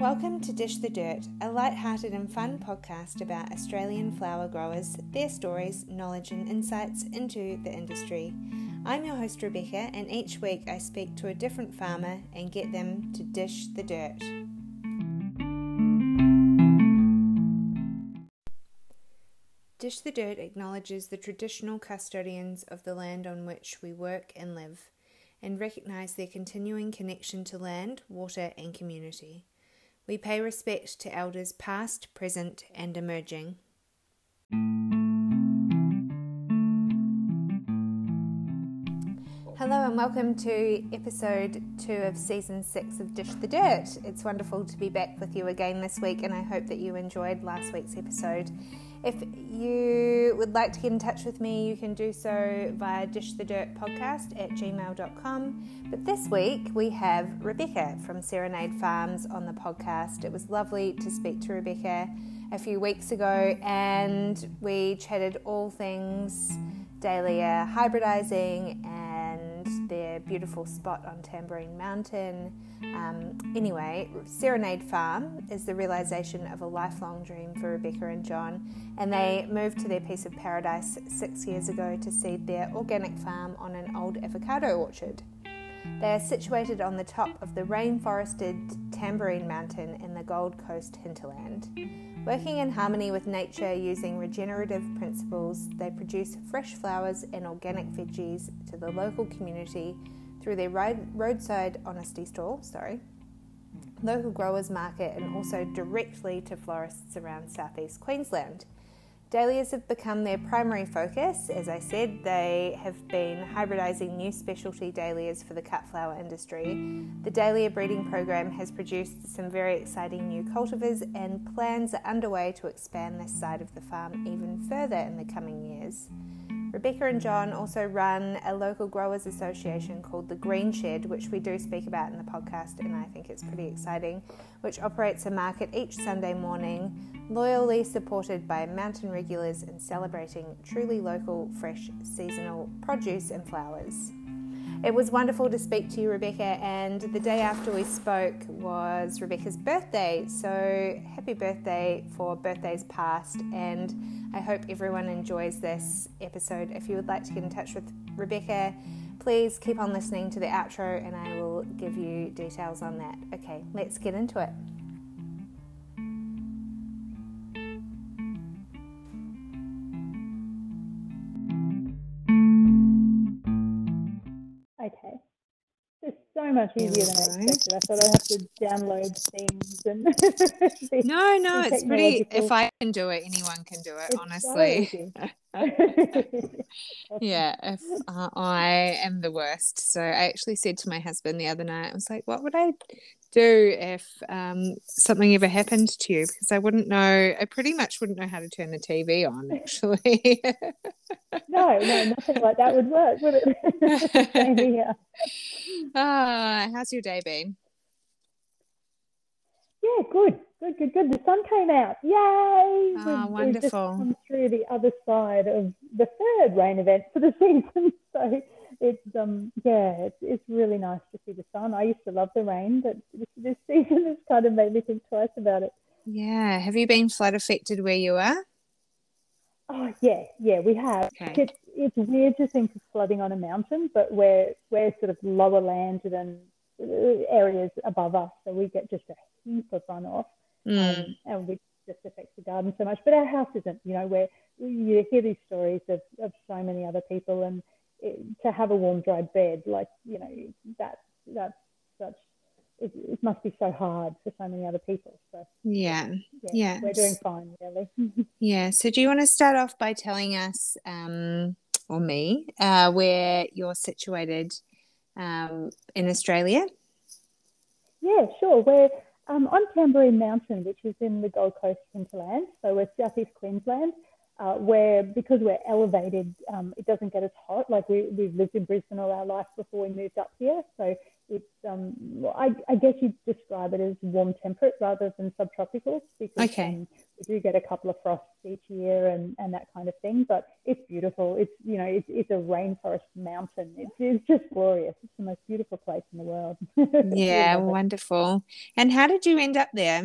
Welcome to Dish the Dirt, a light-hearted and fun podcast about Australian flower growers, their stories, knowledge, and insights into the industry. I'm your host Rebecca, and each week I speak to a different farmer and get them to dish the dirt. Dish the Dirt acknowledges the traditional custodians of the land on which we work and live, and recognise their continuing connection to land, water, and community. We pay respect to elders past, present, and emerging. Hello and welcome to episode two of season six of Dish the Dirt. It's wonderful to be back with you again this week, and I hope that you enjoyed last week's episode. If you would like to get in touch with me, you can do so via dishthedirtpodcast at gmail.com. But this week we have Rebecca from Serenade Farms on the podcast. It was lovely to speak to Rebecca a few weeks ago, and we chatted all things Dahlia uh, hybridizing and their beautiful spot on Tamborine Mountain. Um, anyway, Serenade Farm is the realization of a lifelong dream for Rebecca and Jon, and they moved to their piece of paradise six years ago to seed their organic farm on an old avocado orchard. They are situated on the top of the rainforested Tamborine Mountain in the Gold Coast hinterland. Working in harmony with nature using regenerative principles, they produce fresh flowers and organic veggies to the local community through their roadside honesty stall, sorry, local growers market, and also directly to florists around southeast Queensland. Dahlias have become their primary focus. As I said, they have been hybridizing new specialty dahlias for the cut flower industry. The dahlia breeding program has produced some very exciting new cultivars, and plans are underway to expand this side of the farm even further in the coming years. Rebecca and mm. Jon also run a local growers association called the Green mm. Shed, which we do speak about in the podcast, and I think it's pretty exciting, which operates a market each Sunday morning, loyally supported by mountain regulars and celebrating truly local, fresh, seasonal produce and flowers. It was wonderful to speak to you, Rebecca, and the day after we spoke was Rebecca's birthday. So, happy birthday for birthdays past, and I hope everyone enjoys this episode. If you would like to get in touch with Rebecca, please keep on listening to the outro, and I will give you details on that. Okay, let's get into it. So much easier than I expected. I thought I'd have to download things and. no, no, it's pretty. If I can do it, anyone can do it. Honestly. So yeah, if uh, I am the worst. So I actually said to my husband the other night, I was like, "What would I do if um, something ever happened to you because I wouldn't know. I pretty much wouldn't know how to turn the TV on. Actually, no, no, nothing like that would work, would it? yeah. Ah, how's your day been? Yeah, good, good, good, good. The sun came out. Yay! Ah, we've, wonderful. We've just come through the other side of the third rain event for the season, so it's um yeah, it's, it's really nice to see the sun. I used to love the rain, but this, this season has kind of made me think twice about it. Yeah. Have you been flood affected where you are? Oh yeah, yeah, we have. Okay. It's it's weird to think of flooding on a mountain, but we're we're sort of lower land than areas above us, so we get just a heap of runoff, mm. um, and which just affects the garden so much. But our house isn't. You know, where you hear these stories of of so many other people, and it, to have a warm, dry bed, like you know, that that's such. It, it, must be so hard for so many other people. So yeah, yeah, yeah. we're doing fine, really. yeah. So do you want to start off by telling us, um, or me, uh, where you're situated um, in Australia? Yeah, sure. We're um, on Tamborine Mountain, which is in the Gold Coast hinterland. So we're southeast Queensland. uh, where because we're elevated, um, it doesn't get as hot. Like we, we've lived in Brisbane all our life before we moved up here. So it's, um, I, I guess you'd describe it as warm temperate rather than subtropical because okay. um, we do get a couple of frosts each year and, and that kind of thing. But it's beautiful. It's, you know, it's, it's a rainforest mountain. It's, it's just glorious. It's the most beautiful place in the world. yeah, wonderful. And how did you end up there?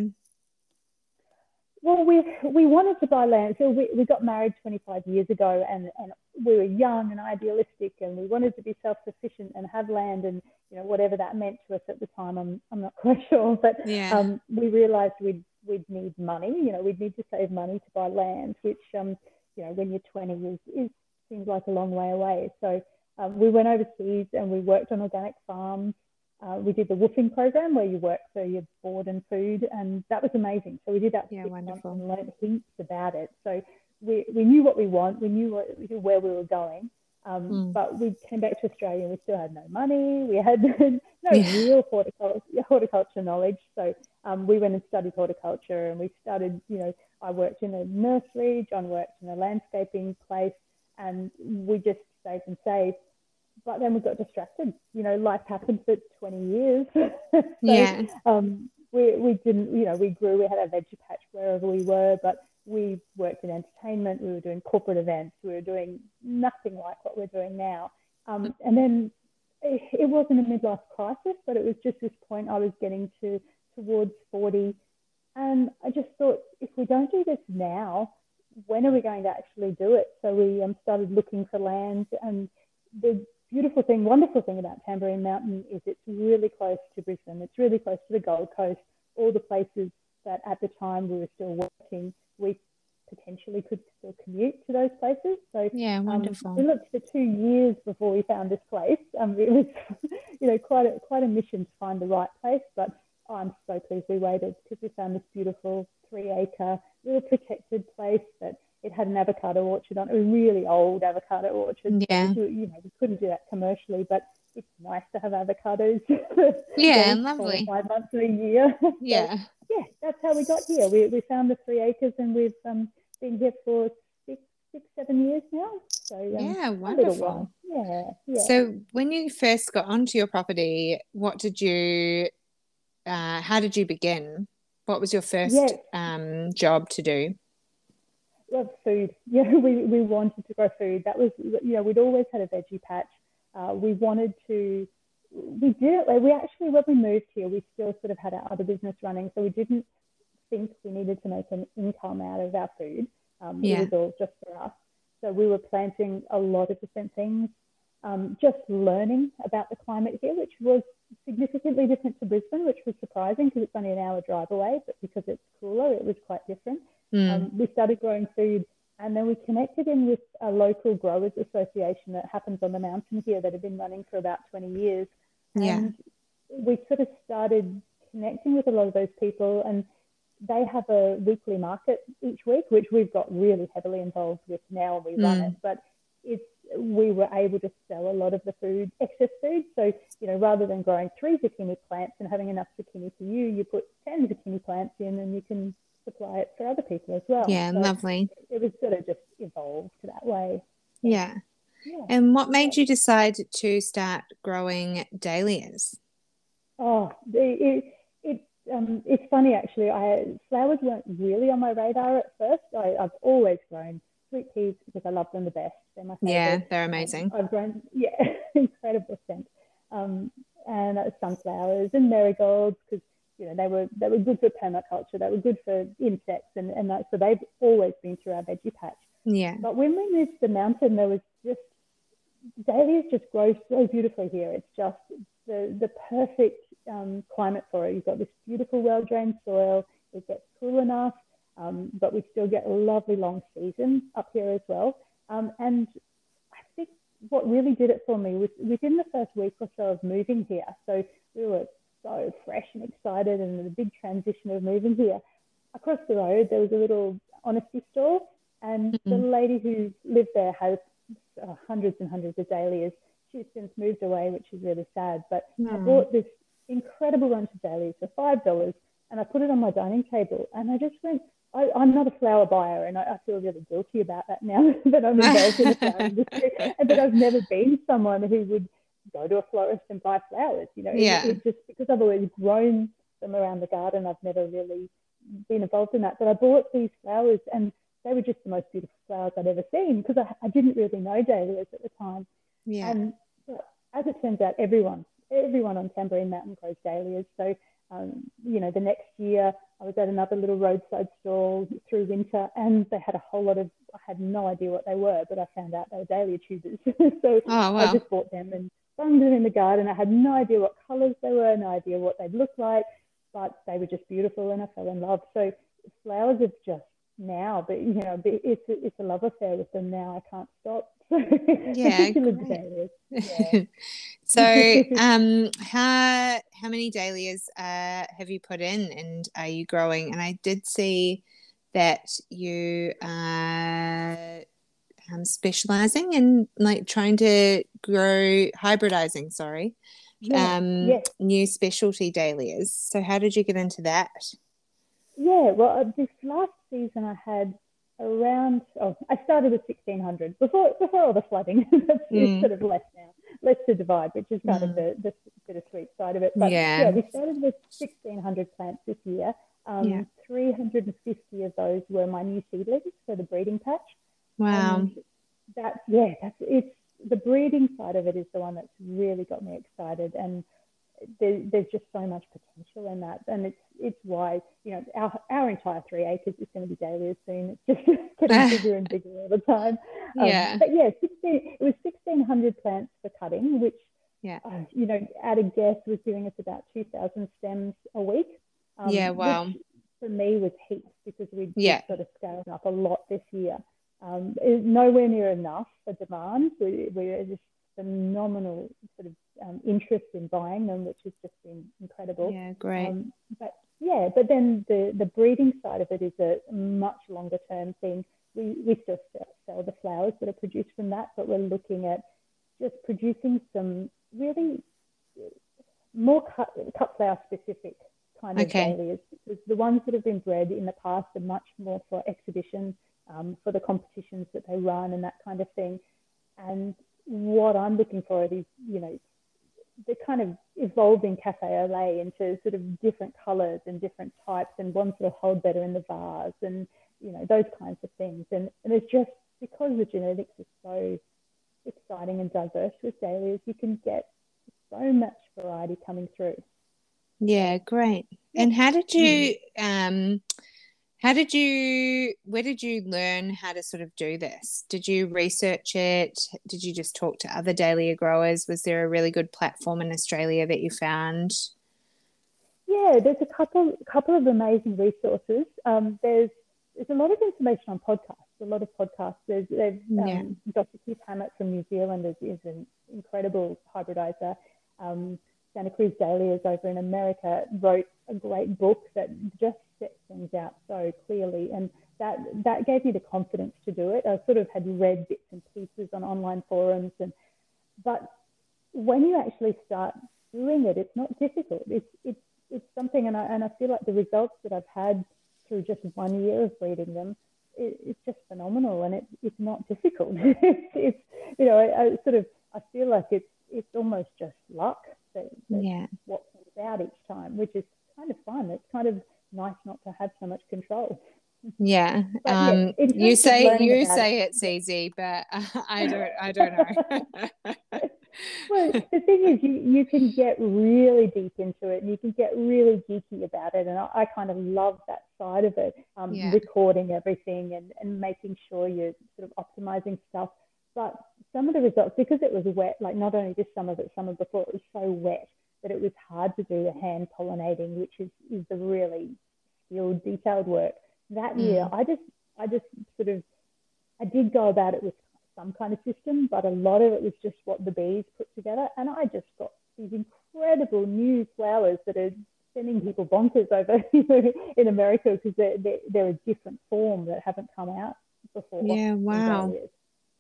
Well, we we wanted to buy land. So we, we got married 25 years ago, and, and we were young and idealistic, and we wanted to be self-sufficient and have land, and you know whatever that meant to us at the time, I'm I'm not quite sure. But yeah. um, we realised we'd we'd need money. You know, we'd need to save money to buy land, which um, you know when you're 20 is, is seems like a long way away. So um, we went overseas and we worked on organic farms uh, we did the WWOOFing program where you work for your board and food, and that was amazing. So we did that for yeah, six wonderful. months and learned heaps about it. So we, we knew what we want, we knew what, where we were going, um, mm. but we came back to Australia and we still had no money. We had no yeah. real horticulture, horticulture knowledge. So um, we went and studied horticulture and we started, you know, I worked in a nursery, Jon worked in a landscaping place, and we just saved and saved but then we got distracted. You know, life happened for 20 years. so, yeah. Um, we, we didn't, you know, we grew, we had a veggie patch wherever we were, but we worked in entertainment, we were doing corporate events, we were doing nothing like what we're doing now. Um, and then it, it wasn't a midlife crisis, but it was just this point I was getting to towards 40. And I just thought, if we don't do this now, when are we going to actually do it? So we um, started looking for land and the beautiful thing, wonderful thing about Tamborine Mountain is it's really close to Brisbane. It's really close to the Gold Coast. All the places that at the time we were still working, we potentially could still commute to those places. So yeah, wonderful. Um, we looked for two years before we found this place. Um, it was, you know, quite a quite a mission to find the right place. But oh, I'm so pleased we waited because we found this beautiful three acre, little protected place that it had an avocado orchard on it, a really old avocado orchard. Yeah. So, you know, we couldn't do that commercially, but it's nice to have avocados. yeah, lovely. Five months of a year. Yeah. so, yeah, that's how we got here. We, we found the three acres and we've um, been here for six, six, seven years now. So um, yeah, wonderful. Yeah, yeah. So when you first got onto your property, what did you? Uh, how did you begin? What was your first yeah. um, job to do? Love food. Yeah, we, we wanted to grow food. That was, you know, we'd always had a veggie patch. Uh, we wanted to, we did, we actually, when we moved here, we still sort of had our other business running. So we didn't think we needed to make an income out of our food. Um, yeah. It was all just for us. So we were planting a lot of different things, um, just learning about the climate here, which was significantly different to Brisbane, which was surprising because it's only an hour drive away, but because it's cooler, it was quite different. Mm. Um, we started growing food and then we connected in with a local growers association that happens on the mountain here that had been running for about 20 years. Yeah. And we sort of started connecting with a lot of those people and they have a weekly market each week, which we've got really heavily involved with now and we run mm. it. But it's we were able to sell a lot of the food, excess food. So, you know, rather than growing three zucchini plants and having enough zucchini for you, you put 10 zucchini plants in and you can supply it for other people as well. Yeah, so lovely. It was sort of just evolved that way. Yeah. yeah. And what made you decide to start growing dahlias? Oh, it, it, um, it's funny actually. I flowers weren't really on my radar at first. I, have always grown sweet peas because I love them the best. They're my favorite. Yeah, they're amazing. I've grown, yeah, incredible scent. Um, and uh, sunflowers and marigolds because you know, they were they were good for permaculture. They were good for insects, and and that, so they've always been through our veggie patch. Yeah. But when we moved to the mountain, there was just dahlias just grow so beautifully here. It's just the the perfect um, climate for it. You've got this beautiful, well drained soil. It gets cool enough, um, but we still get a lovely long season up here as well. Um, and I think what really did it for me was within the first week or so of moving here. So we were so fresh and excited and the big transition of moving here. Across the road, there was a little honesty store, and mm-hmm. the lady who lived there has uh, hundreds and hundreds of dahlias. She's since moved away, which is really sad. But mm. I bought this incredible bunch of dahlias for five dollars, and I put it on my dining table, and I just went, I, am not a flower buyer, and I, I, feel really guilty about that now that I'm involved in the flower industry. But I've never been someone who would go to a florist and buy flowers. You know, yeah. It, it's just because I've always grown them around the garden. I've never really been involved in that. But I bought these flowers, and they were just the most beautiful flowers I'd ever seen because I, I didn't really know dahlias at the time. Yeah. And as it turns out, everyone everyone on Tamborine Mountain grows dahlias. So um, you know, the next year I was at another little roadside stall through winter and they had a whole lot of, I had no idea what they were, but I found out they were dahlia tubers. so oh, wow. I just bought them and them in the garden. I had no idea what colors they were, no idea what they'd look like, but they were just beautiful and I fell in love. So flowers have just now, but you know, it's a, it's a love affair with them now. I can't stop. yeah, yeah. so, um, how how many dahlias uh, have you put in, and are you growing? And I did see that you are um, specializing in like trying to grow hybridizing. Sorry, yeah, um, yeah. new specialty dahlias. So, how did you get into that? Yeah, well, uh, this last season I had around. Oh, I started with 1600 before before all the flooding. That's mm. sort of less now, less to divide, which is kind mm. of the, the bittersweet side of it. But yeah. yeah, we started with 1600 plants this year. Um, yeah. 350 of those were my new seedlings for the breeding patch. Wow. And that yeah, that's it's the breeding side of it is the one that's really got me excited and there, there's just so much potential in that, and it's it's why you know our our entire three acres is going to be dahlias soon. It's just getting bigger and bigger all the time. Um, yeah. But yeah, 16, it was sixteen hundred plants for cutting, which yeah, uh, you know, at a guess was giving us about two thousand stems a week. Um, yeah, wow. for me was heaps because we yeah. sort of scaled up a lot this year. Um, nowhere near enough for demand. We, we're just phenomenal sort of um, interest in buying them, which has just been incredible. Yeah, great. Um, but yeah, but then the, the breeding side of it is a much longer term thing. We, we still sell the flowers that are produced from that, but we're looking at just producing some really more cut, cut flower specific kind of okay. dahlias because the ones that have been bred in the past are much more for exhibition, um, for the competitions that they run and that kind of thing. And what I'm looking for is, you know, the kind of evolving cafe au lait into sort of different colors and different types and ones that hold better in the vase and you know those kinds of things. And, and it's just because the genetics is so exciting and diverse with dahlias you can get so much variety coming through. Yeah great. And how did you um how did you where did you learn how to sort of do this? Did you research it? Did you just talk to other dahlia growers was there a really good platform in australia that you found? Yeah there's a couple couple of amazing resources. Um, there's there's a lot of information on podcasts a lot of podcasts. There's, there's um, yeah. dr keith hammett from new zealand is, is an incredible hybridizer. Um, santa cruz dahlias over in america wrote a great book that just set things out so clearly. And that, that gave me the confidence to do it. I sort of had read bits and pieces on online forums, and but when you actually start doing it, it's not difficult. It's, it's, it's something, and I, and I feel like the results that I've had through just one year of breeding them, it's just phenomenal, and it, it's not difficult. it's, it's, you know, I, I, sort of, I feel like it's, it's almost just luck that, that yeah. what comes out each time, which is kind of fun. It's kind of nice not to have so much control. Yeah, um, yeah you say you say it. it's easy, but I don't. I don't know. well, the thing is, you you can get really deep into it, and you can get really geeky about it, and I, I kind of love that side of it. Um, yeah. Recording everything and and making sure you're sort of optimizing stuff. But some of the results, because it was wet, like not only this summer but summer before, it was so wet that it was hard to do the hand pollinating, which is is the really skilled, detailed work. That mm. year, I just, I just sort of, I did go about it with some kind of system, but a lot of it was just what the bees put together. And I just got these incredible new flowers that are sending people bonkers over in America because they're, they're, they're, a different form that haven't come out before. Yeah, wow.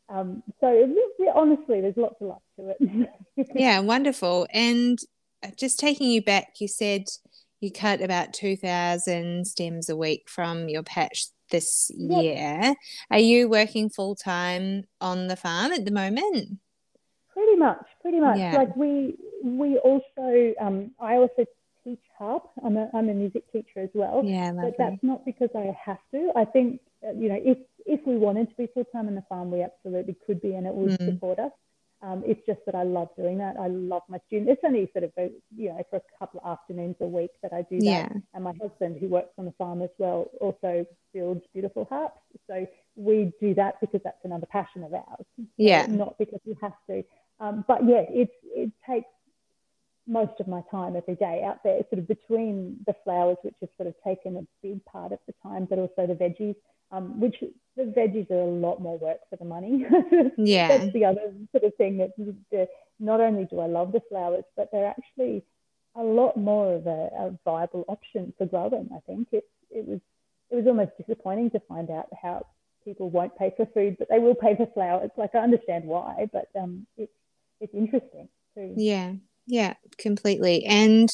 Um, so honestly, there's lots of luck to it. yeah, wonderful. And uh, just taking you back, you said you cut about 2,000 stems a week from your patch this yep. year. Are you working full time on the farm at the moment? Pretty much, pretty much. Yeah. Like we we also um, I also teach harp. I'm a I'm a music teacher as well. Yeah, lovely. But that's not because I have to. I think uh, you know if if we wanted to be full time in the farm, we absolutely could be, and it would mm. support us. Um, it's just that I love doing that. I love my students. It's only sort of a, you know for a couple of afternoons a week that I do that. Yeah. And my husband, who works on the farm as well, also builds beautiful harps. So we do that because that's another passion of ours. Yeah. not because we have to. Um, but yeah, it it takes most of my time every day out there, sort of between the flowers, which have sort of taken a big part of the time, but also the veggies, um, which the veggies are a lot more work for the money. yeah. That's the other sort of thing that the, not only do I love the flowers, but they're actually a lot more of a, a viable option for growing. I think it, it was it was almost disappointing to find out how people won't pay for food, but they will pay for flowers. Like I understand why, but um, it's it's interesting too. Yeah, yeah, completely. And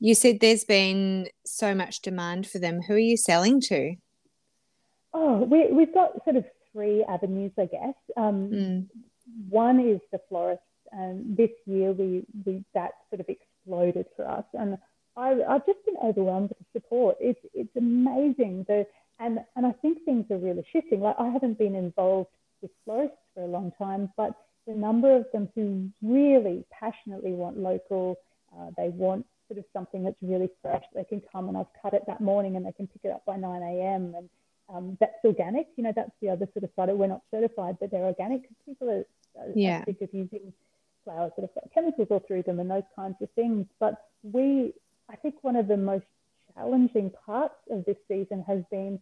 you said there's been so much demand for them. Who are you selling to? Oh, we, we've got sort of three avenues, I guess. Um, mm. One is the florist, and this year we, we that sort of exploded for us, and I, have just been overwhelmed with the support. It's it's amazing. The and and I think things are really shifting. Like I haven't been involved with florists for a long time, but the number of them who really passionately want local, uh, they want sort of something that's really fresh. They can come and I've cut it that morning and they can pick it up by 9 a.m. and um, that's organic. You know, that's the other sort of side. That we're not certified, but they're organic because people are, are yeah. sick of using flowers that have got chemicals all through them and those kinds of things. But we, I think one of the most challenging parts of this season has been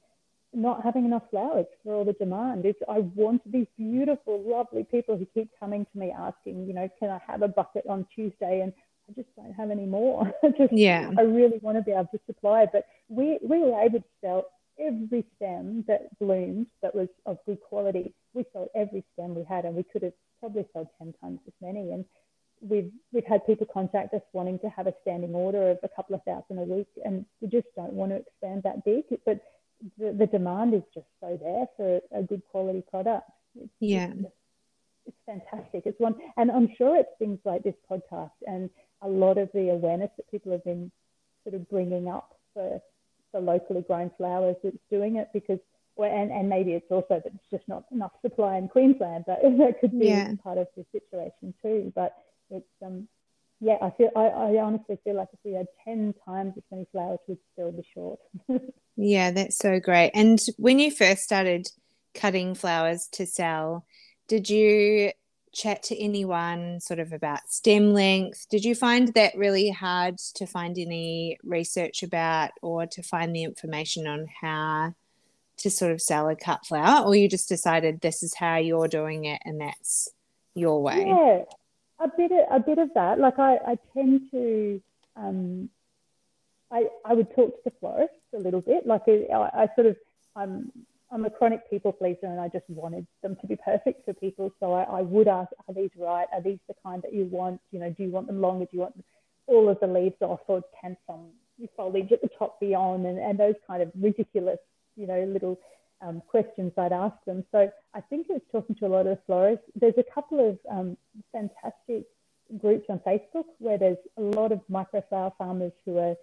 not having enough flowers for all the demand. It's, I want these beautiful, lovely people who keep coming to me asking, you know, can I have a bucket on Tuesday? And I just don't have any more. just, yeah. I really want to be able to supply. But we, we were able to sell every stem that bloomed that was of good quality. We sold every stem we had, and we could have probably sold 10 times as many. And we've we've had people contact us wanting to have a standing order of a couple of thousand a week, and we just don't want to expand that big. But the, the demand is just so there for a good quality product. It's, yeah. It's, it's fantastic. It's one, and I'm sure it's things like this podcast and a lot of the awareness that people have been sort of bringing up for for locally grown flowers that's doing it because well, and, and maybe it's also that it's just not enough supply in Queensland, but that could be yeah. part of the situation too. But it's um yeah, I feel I, I honestly feel like if we had ten times as many flowers, we'd still be short. yeah, that's so great. And when you first started cutting flowers to sell, did you chat to anyone sort of about stem length? Did you find that really hard to find any research about or to find the information on how to sort of sell a cut flower, or you just decided this is how you're doing it and that's your way? Yeah, a bit of, a bit of that. Like I, I tend to, um, I, I would talk to the florist a little bit. Like I, I sort of, I'm, I'm a chronic people pleaser and I just wanted them to be perfect for people. So I, I would ask, are these right? Are these the kind that you want? You know, do you want them longer? Do you want all of the leaves off or can some foliage at the top be on? And, and those kind of ridiculous, you know, little um, questions I'd ask them. So I think it was talking to a lot of florists. There's a couple of um, fantastic groups on Facebook where there's a lot of microflower farmers who are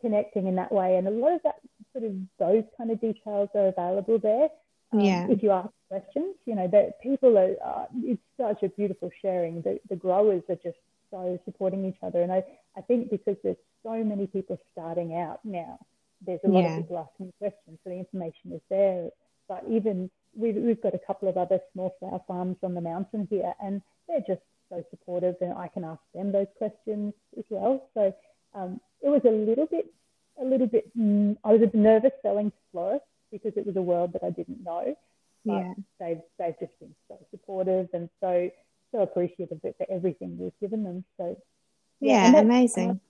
connecting in that way, and a lot of that sort of those kind of details are available there. Um, yeah. If you ask questions, you know that people are. Uh, it's such a beautiful sharing. The the growers are just so supporting each other, and I I think because there's so many people starting out now there's a lot yeah. of people asking questions, so the information is there. But even we've, we've got a couple of other small flower farms on the mountain here, and they're just so supportive, and I can ask them those questions as well. So um, it was a little bit, a little bit. Mm, I was a bit nervous selling to florists because it was a world that I didn't know. yeah, they've they've just been so supportive and so so appreciative for everything we've given them. So yeah, yeah amazing.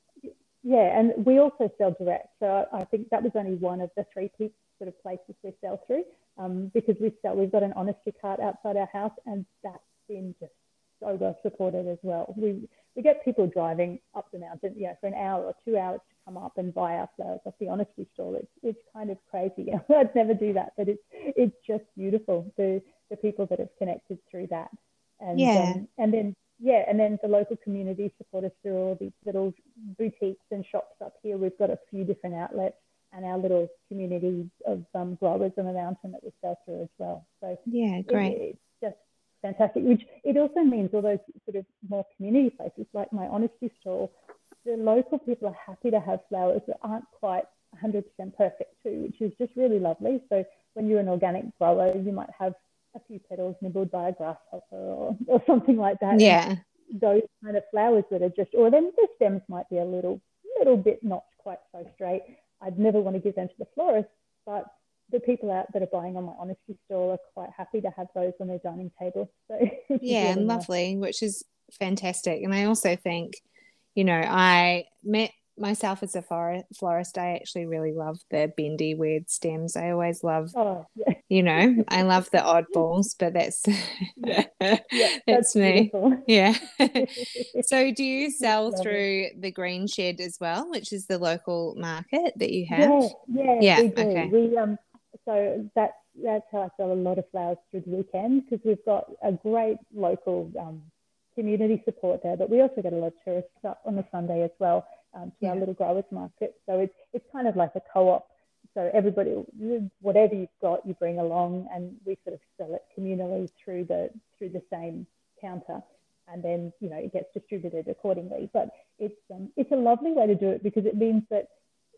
Yeah, and we also sell direct. So I think that was only one of the three sort of places we sell through um, because we sell, we've got an honesty cart outside our house and that's been just so well supported as well. We we get people driving up the mountain, you know, for an hour or two hours to come up and buy our flowers off the honesty stall. It's it's kind of crazy. I'd never do that, but it's it's just beautiful. The the people that have connected through that, and yeah. Um, and then yeah, and then the local community support us through all these little boutiques and shops up here. We've got a few different outlets and our little community of um, growers on the mountain that we sell through as well. So yeah, great. It, it's just fantastic. Which it also means all those sort of more community places like my honesty stall, the local people are happy to have flowers that aren't quite 100% perfect too, which is just really lovely. So when you're an organic grower, you might have a few petals nibbled by a grasshopper or, or something like that. Yeah. And those kind of flowers that are just, or then the stems might be a little, little bit not quite so straight. I'd never want to give them to the florist, but the people out that are buying on my honesty stall are quite happy to have those on their dining table. So yeah, really lovely, nice. which is fantastic. And I also think, you know, I met myself as a florist, I actually really love the bendy weird stems. I always love, oh, yeah. you know, I love the oddballs, but that's yeah. Yeah, that's, that's, me. Beautiful. Yeah. so, do you sell through it. the Green Shed as well, which is the local market that you have? Yeah, yeah, yeah. We do. Okay. We um, so that's that's how I sell a lot of flowers through the weekend because we've got a great local um, community support there, but we also get a lot of tourists up on the Sunday as well um, to yeah. our little growers market. So it's it's kind of like a co-op. So everybody, whatever you've got, you bring along, and we sort of sell it communally through the through the same counter, and then you know it gets distributed accordingly. But it's um, it's a lovely way to do it because it means that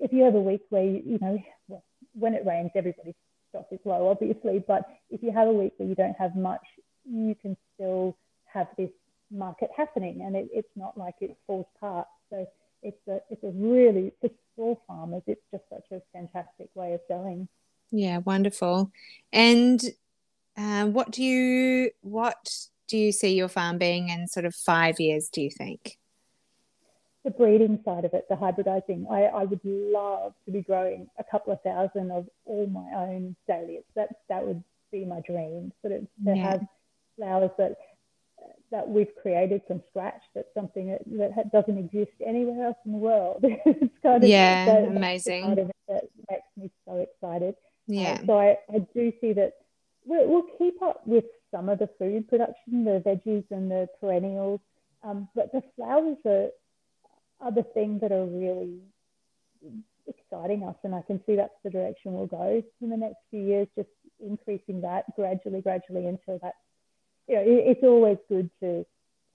if you have a week where you, you know well, when it rains, everybody's stock is low, obviously. But if you have a week where you don't have much, you can still have this market happening, and it, it's not like it falls apart. So it's a it's a really for small farmers it's just such a fantastic way of selling. Yeah wonderful. And uh, what do you what do you see your farm being in sort of five years do you think? The breeding side of it the hybridizing. I, I would love to be growing a couple of thousand of all my own dahlias that that would be my dream sort of to yeah. have flowers that that we've created from scratch. That's something that, that doesn't exist anywhere else in the world. it's kind of yeah, that, amazing. that makes me so excited. Yeah. Uh, so I, I do see that we'll, we'll, keep up with some of the food production, the veggies and the perennials, um, but the flowers are are the things that are really exciting us, and I can see that's the direction we'll go in the next few years. Just increasing that gradually, gradually until that's you know, it, it's always good to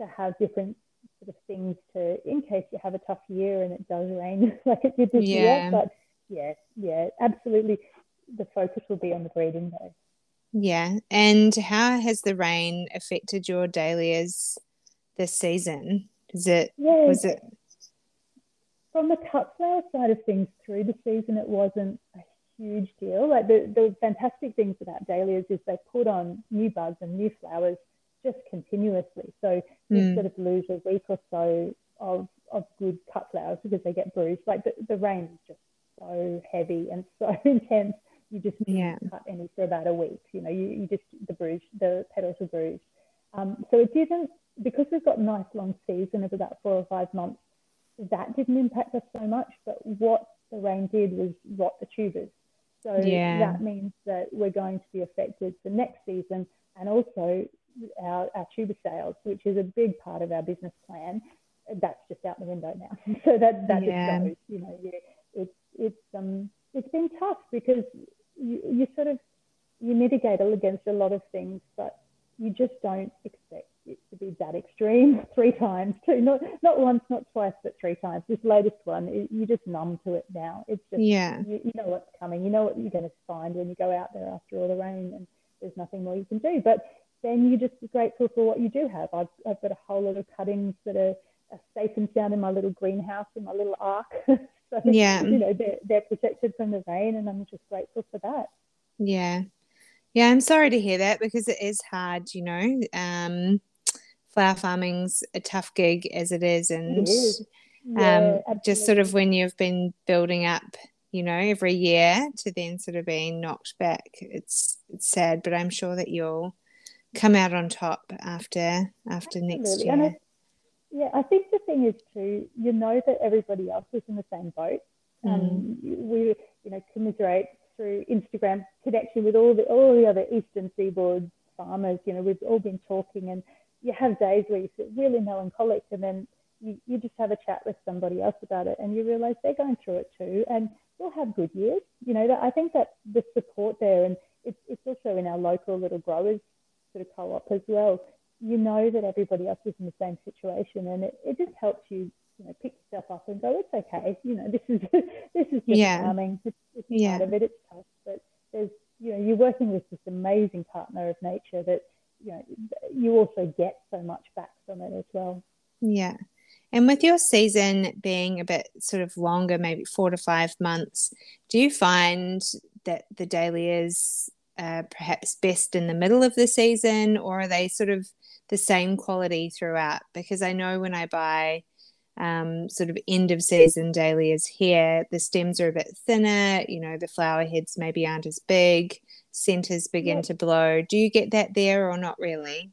to have different sort of things to in case you have a tough year and it does rain like it did this yeah. year. But yeah, yeah, absolutely. The focus will be on the breeding though. Yeah. And how has the rain affected your dahlias this season? Is it yeah, was it from the cut flower side of things through the season it wasn't a huge deal. Like the, the fantastic things about dahlias is they put on new buds and new flowers just continuously. So you mm. sort of lose a week or so of, of good cut flowers because they get bruised. Like the, the rain is just so heavy and so intense. You just yeah. cut any for about a week. You know, you, you just the bruise, the petals are bruised. Um, so it didn't because we've got a nice long season of about four or five months. That didn't impact us so much, but what the rain did was rot the tubers. So yeah. that means that we're going to be affected for next season and also our, our tuber sales, which is a big part of our business plan. That's just out the window now. so that that yeah. just goes, you know, you, it's it's um it's been tough because you, you sort of you mitigate against a lot of things, but you just don't expect it to be that extreme three times too. Not not once, not twice, but three times. This latest one, it, you're just numb to it now. It's just yeah. You, you, know what's coming. You know what you're going to find when you go out there after all the rain, and there's nothing more you can do. But then you're just grateful for what you do have. I've I've got a whole lot of cuttings that are, are safe and sound in my little greenhouse in my little ark. so yeah, you know they're they're protected from the rain, and I'm just grateful for that. Yeah. Yeah, I'm sorry to hear that because it is hard, you know. Um, flower farming's a tough gig as it is, and it is. Yeah, um, just sort of when you've been building up, you know, every year to then sort of being knocked back, it's it's sad. But I'm sure that you'll come out on top after after Absolutely. next year. I, yeah, I think the thing is too, you know that everybody else is in the same boat. Mm. Um, we, you know, commiserate through Instagram connection with all the all the other Eastern Seaboard farmers. You know, we've all been talking, and you have days where you feel really melancholic, and then you, you just have a chat with somebody else about it, and you realise they're going through it too, and we'll have good years. You know, I think that the support there, and it's it's also in our local little growers sort of co-op as well. You know that everybody else is in the same situation, and it, it just helps you you know, pick yourself up and go, it's okay. You know, this is this is just yeah. farming. It's, it's yeah. part of it. It's tough, but there's you know, you're working with this amazing partner of nature that you know you also get so much back from it as well. Yeah. And with your season being a bit sort of longer, maybe four to five months, do you find that the dahlias uh, perhaps best in the middle of the season, or are they sort of the same quality throughout? Because I know when I buy um, sort of end of season dahlias here, the stems are a bit thinner, you know, the flower heads maybe aren't as big, centers begin yep. to blow. Do you get that there or not really?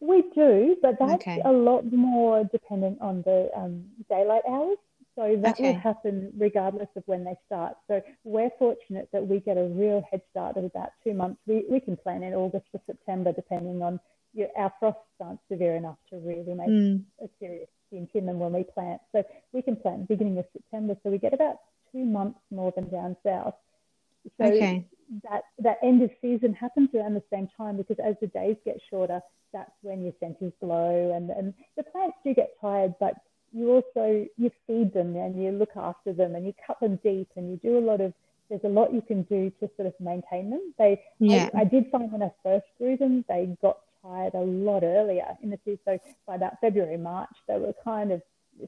We do, but that's okay. a lot more dependent on the um, daylight hours. So that okay. will happen regardless of when they start. So we're fortunate that we get a real head start of about two months. We, we can plan in August or September, depending on you know, our frosts aren't severe enough to really make mm. a serious dent in them when we plant. So we can plant beginning of September. So we get about two months more than down south. So okay. That that end of season happens around the same time because as the days get shorter, that's when your centers blow and, and the plants do get tired, but you also you feed them and you look after them and you cut them deep and you do a lot of there's a lot you can do to sort of maintain them. They yeah. I, I did find when I first grew them, they got tired a lot earlier in the season. So by about February, March, they were kind of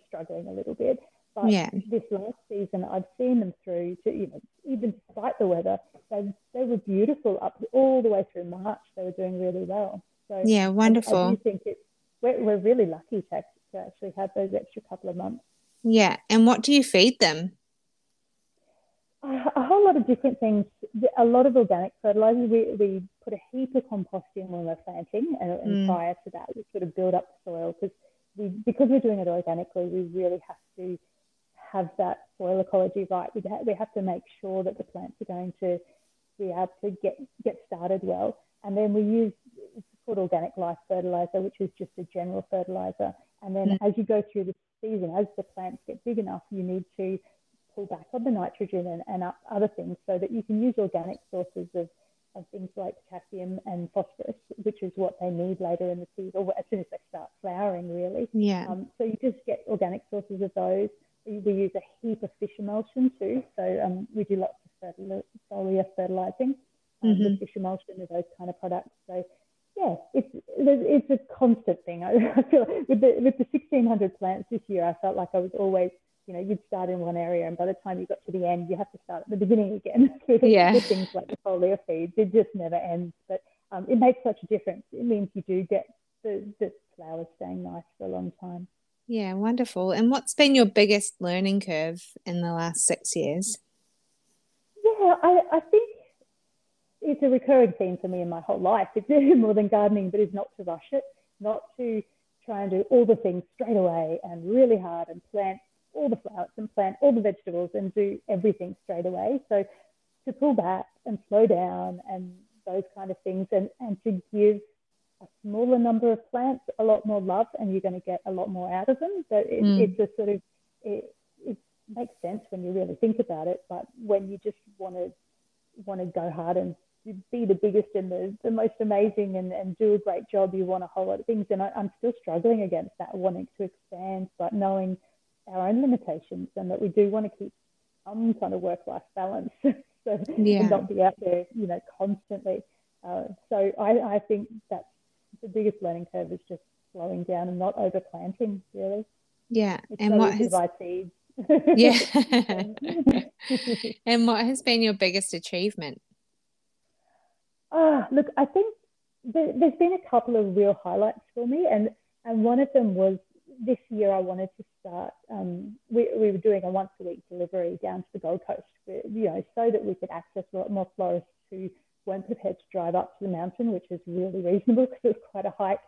struggling a little bit. But yeah. this last season, I've seen them through to, you know, even despite the weather, they, they were beautiful up all the way through March. They were doing really well. So yeah, wonderful. I, I do think it's, we're, we're really lucky to, to actually have those extra couple of months. Yeah. And what do you feed them? a whole lot of different things. A lot of organic fertilizers. We, we put a heap of compost in when we're planting, and, and mm. prior to that, we sort of build up the soil because we because we're doing it organically. We really have to have that soil ecology right. We have, we have to make sure that the plants are going to be able to get get started well, and then we use it's called organic life fertilizer, which is just a general fertilizer. And then mm. as you go through the season, as the plants get big enough, you need to pull back on the nitrogen and, and other things so that you can use organic sources of, of things like potassium and phosphorus, which is what they need later in the season or as soon as they start flowering, really. Yeah. Um, so you just get organic sources of those. We, use a heap of fish emulsion too. So um, we do lots of foliar fertilizing um, mm-hmm. with fish emulsion and those kind of products. So yeah, it's it's a constant thing. I, feel with the with the 1600 plants this year, I felt like I was always you know, you'd start in one area, and by the time you got to the end, you have to start at the beginning again. yeah. with things like the foliar feeds, it just never ends. But um, it makes such a difference. It means you do get the, the flowers staying nice for a long time. Yeah, wonderful. And what's been your biggest learning curve in the last six years? Yeah, I, I think it's a recurring theme for me in my whole life. It's more than gardening, but it's not to rush it, not to try and do all the things straight away and really hard and plant all the flowers and plant all the vegetables and do everything straight away. So to pull back and slow down and those kind of things and, and to give a smaller number of plants a lot more love and you're going to get a lot more out of them. So it, mm. it's a sort of, it, it makes sense when you really think about it. But when you just want to, want to go hard and be the biggest and the, the most amazing and, and do a great job, you want a whole lot of things. And I, I'm still struggling against that, wanting to expand, but knowing – our own limitations and that we do want to keep some kind of work-life balance so yeah. not be out there, you know, constantly. Uh, so I, I think that's the biggest learning curve is just slowing down and not overplanting, really. Yeah, it's and what has seeds. yeah, and what has been your biggest achievement? Ah, look, I think there, has been a couple of real highlights for me, and and one of them was this year I wanted to start. Um, we, we were doing a once a week delivery down to the Gold Coast, you know, so that we could access a lot more florists who weren't prepared to drive up to the mountain, which is really reasonable because it's quite a hike.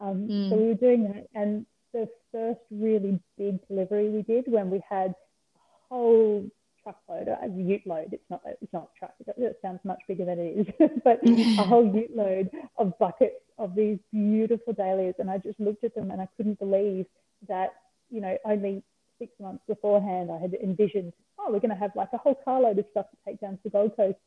Um, mm. So we were doing that, and the first really big delivery we did when we had a whole truckload, a ute load. It's not it's not a truck. It sounds much bigger than it is, but a whole ute load of buckets of these beautiful dahlias, and I just looked at them and I couldn't believe that you know only six months beforehand I had envisioned, oh, we're going to have like a whole carload of stuff to take down to the Gold Coast,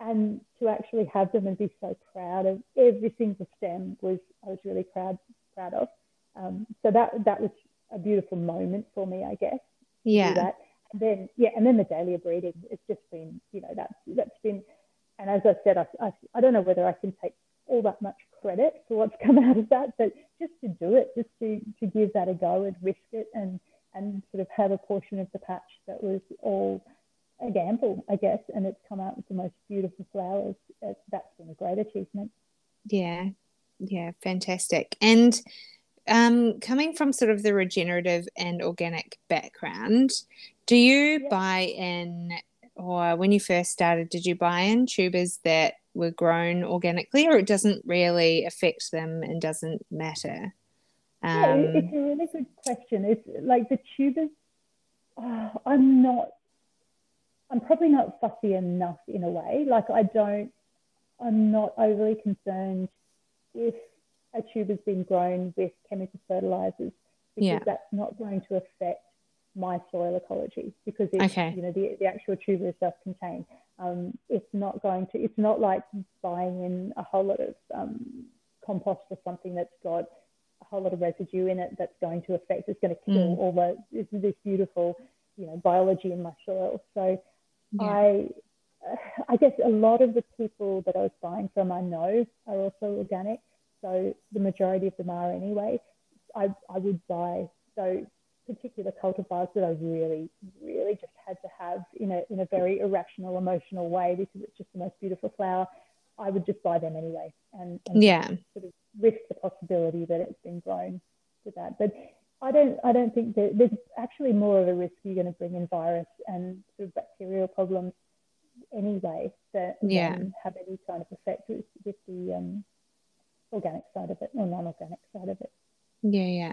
and to actually have them and be so proud of every single stem was I was really proud proud of. Um, so that that was a beautiful moment for me, I guess. Yeah. That. And then yeah, and then the dahlia breeding. It's just been you know that's that's been, and as I said, I, I, I don't know whether I can take all that much credit for what's come out of that, but just to do it, just to to give that a go and risk it and and sort of have a portion of the patch that was all a gamble, I guess, and it's come out with the most beautiful flowers. That's been a great achievement. Yeah, yeah, fantastic. And um, coming from sort of the regenerative and organic background, do you yeah. buy in, or when you first started, did you buy in tubers that were grown organically, or it doesn't really affect them and doesn't matter? Um, yeah, it's a really good question. It's like the tubers. Oh, I'm not. I'm probably not fussy enough in a way. Like I don't. I'm not overly concerned if a tube has been grown with chemical fertilizers because yeah. that's not going to affect my soil ecology because it's, okay. you know the, the actual tuber is self-contained. Um, it's not going to. It's not like buying in a whole lot of um, compost or something that's got a whole lot of residue in it that's going to affect, it's going to kill mm. all the this, this, beautiful, you know, biology in my soil. So yeah. I, I guess a lot of the people that I was buying from I know are also organic. So the majority of them are anyway. I, I would buy so particular cultivars that I really, really just had to have in a in a very irrational, emotional way because it's just the most beautiful flower. I would just buy them anyway, and, and yeah, sort of risk the possibility that it's been grown to that. But I don't I don't think that there's actually more of a risk you're going to bring in virus and sort of bacterial problems anyway that yeah. have any kind of effect with, with the um, organic side of it or non-organic side of it. Yeah, yeah.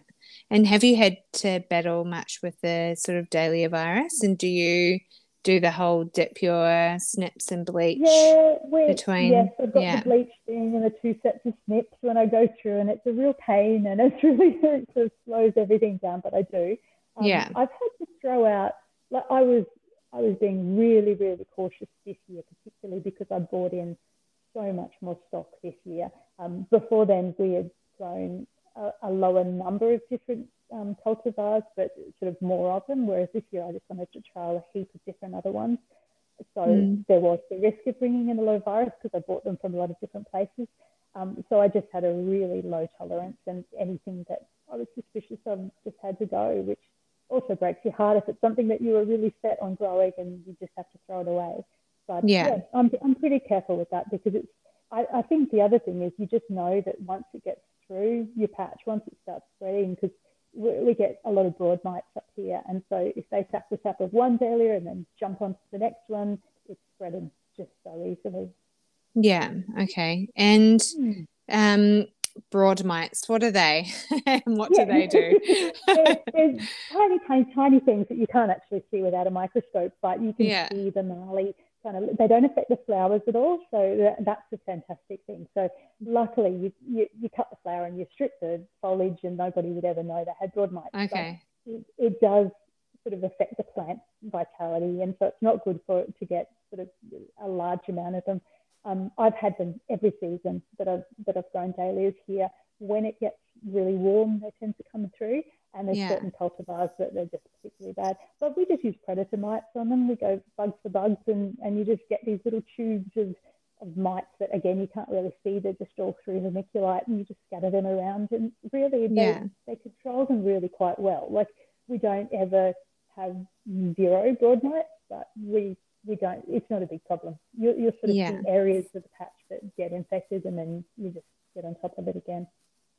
And have you had to battle much with the sort of dahlia virus? And do you do the whole dip your snips and bleach yeah, between. Yes, I've got yeah. the bleach thing and the two sets of snips when I go through, and it's a real pain, and it's really it sort of slows everything down. But I do. Um, yeah, I've had to throw out. Like I was, I was being really, really cautious this year, particularly because I bought in so much more stock this year. Um, before then, we had grown a, a lower number of different um, cultivars, but sort of more of them. Whereas this year I just wanted to trial a heap of different other ones. So mm. there was the risk of bringing in a low virus because I bought them from a lot of different places. Um, so I just had a really low tolerance, and anything that I was suspicious of just had to go, which also breaks your heart if it's something that you were really set on growing and you just have to throw it away. But yeah, yeah I'm, I'm pretty careful with that because it's. I, I think the other thing is you just know that once it gets through your patch, once it starts spreading, because we get a lot of broad mites up here. And so if they tap the tap of one dahlia and then jump onto the next one, it's spreading just so easily. Yeah. Okay. And hmm. um, broad mites, what are they? and what yeah. do they do? there's, there's, tiny, tiny, tiny things that you can't actually see without a microscope, but you can yeah. see the marley kind of they don't affect the flowers at all. So that's a fantastic thing. So luckily you, you, you cut the flower and you strip the foliage and nobody would ever know they had broad mites okay. it, it, does sort of affect the plant vitality and so it's not good for it to get sort of a large amount of them. Um, I've had them every season that I've that I've grown dahlias here. When it gets really warm they tend to come through and there's yeah. certain cultivars that they're just particularly bad. But we just use predator mites on them. We go bugs for bugs, and, and you just get these little tubes of, of mites that, again, you can't really see. They're just all through vermiculite, and you just scatter them around. And really, they, yeah. they control them really quite well. Like, we don't ever have zero broad mites, but we we don't. It's not a big problem. You, you're sort of yeah. areas of the patch that get infected, and then you just get on top of it again.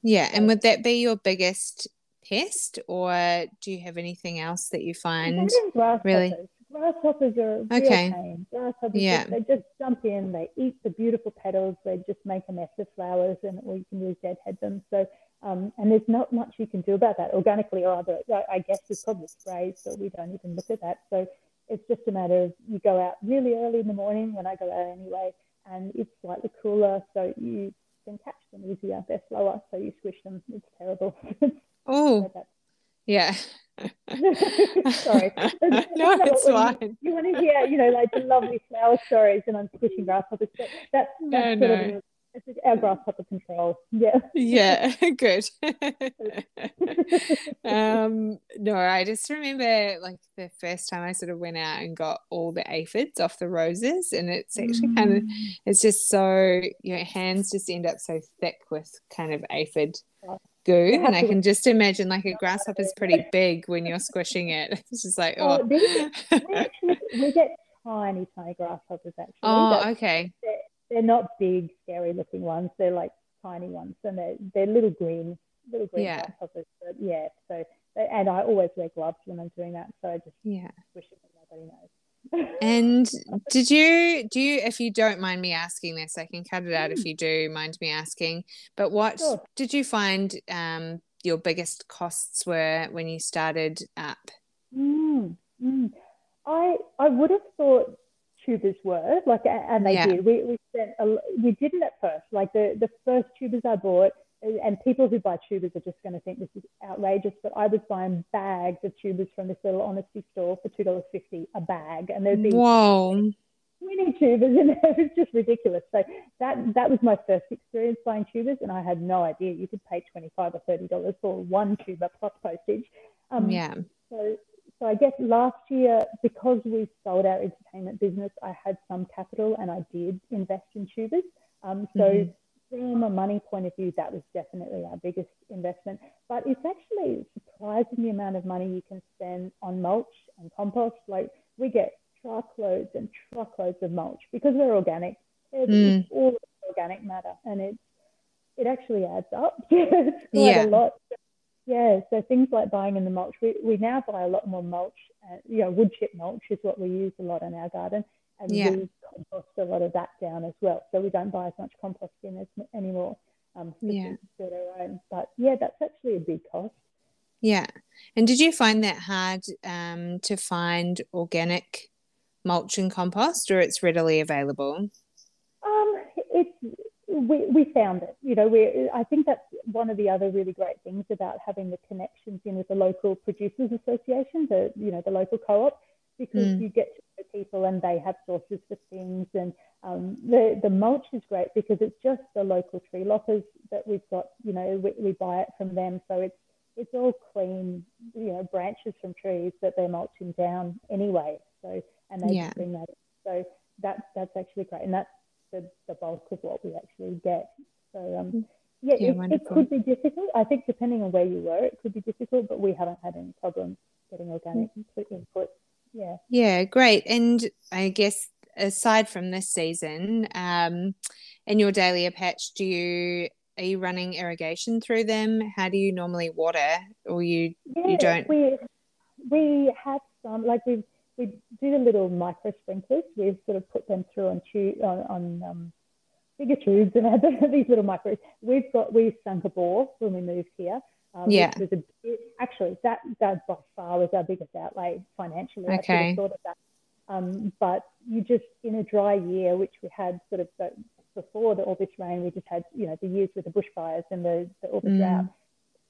Yeah, and would that be your biggest pest, or do you have anything else that you find really? Grasshoppers are a okay. pain. Grasshoppers, yeah. they just jump in, they eat the beautiful petals, they just make a mess of flowers, and or you can use deadhead them. So, um, and there's not much you can do about that organically, or other. I guess there's probably sprays, but we don't even look at that. So it's just a matter of you go out really early in the morning when I go out anyway, and it's slightly cooler, so you can catch them easier. They're slower, so you squish them. It's terrible. Oh, yeah. Sorry. no, it's fine. You, you, want to hear, you know, like the lovely flower stories, and I'm squishing grasshoppers. That, that's, no, no. Of our grasshopper control. Yeah. Yeah, good. um, no, I just remember like the first time I sort of went out and got all the aphids off the roses, and it's actually mm. kind of, it's just so, your know, hands just end up so thick with kind of aphid goo. And I can just imagine like a grasshopper is pretty big when you're squishing it. It's just like, oh. oh we, actually, we get tiny, tiny grasshoppers actually. Oh, okay. They're, not big, scary looking ones. They're like tiny ones, and they're they're little green, little green yeah. grasshoppers. But yeah, so and I always wear gloves when I'm doing that, so I just yeah wish it nobody knows. and did you do you if you don't mind me asking this i can cut it out if mm. you do mind me asking but what sure. did you find um, your biggest costs were when you started up mm, mm. i i would have thought tubers were like and they yeah. did. We, we spent a, we didn't at first. Like the the first tubers i bought and people who buy tubers are just going to think this is outrageous but i was buying bags of tubers from this little honesty store for $2.50 a bag and there'd be whoa. 20 tubers there. It was just ridiculous. So that that was my first experience buying tubers and i had no idea you could pay 25 or 30 dollars for one tuber plus postage. Um, yeah. so so I guess last year, because we sold our entertainment business, I had some capital and I did invest in tubers. Um, so mm-hmm. from a money point of view, that was definitely our biggest investment. But it's actually surprising the amount of money you can spend on mulch and compost. Like we get truckloads and truckloads of mulch because we're organic. It's mm. all organic matter, and it it actually adds up. it's quite yeah. a lot. Yeah, so things like buying in the mulch, we, we now buy a lot more mulch. Uh, you know, wood chip mulch is what we use a lot in our garden, and yeah. we compost a lot of that down as well. So we don't buy as much compost in as, anymore. Um, yeah. own. But yeah, that's actually a big cost. Yeah. And did you find that hard um, to find organic mulch and compost, or it's readily available? Um, it's we, we found it. You know, we I think that's one of the other really great things about having the connections in with the local producers association, the you know the local co-op, because mm. you get to know people and they have sources for things. And um, the the mulch is great because it's just the local tree loppers that we've got. You know, we, we buy it from them, so it's it's all clean, you know, branches from trees that they're mulching down anyway. So and they yeah. bring that. In. So that that's actually great, and that's the, the bulk of what we actually get. So um, yeah, yeah it, it, could be difficult. I think depending on where you were, it could be difficult, but we haven't had any problems getting organic mm. input. Yeah. Yeah, great. And I guess aside from this season, um, in your dahlia patch, do you are you running irrigation through them? How do you normally water, or you yeah, you don't? We we have some like we've we do the little micro sprinklers. We've sort of put them through on, tube, on, on um, bigger tubes and had these little micros. We've got we sunk a bore when we moved here. Um, yeah. Was a, actually, that that by far was our biggest outlay financially. Okay. I thought of that. Um, but you just in a dry year, which we had sort of the, before the, all this rain, we just had you know the years with the bushfires and the, the all the mm. drought.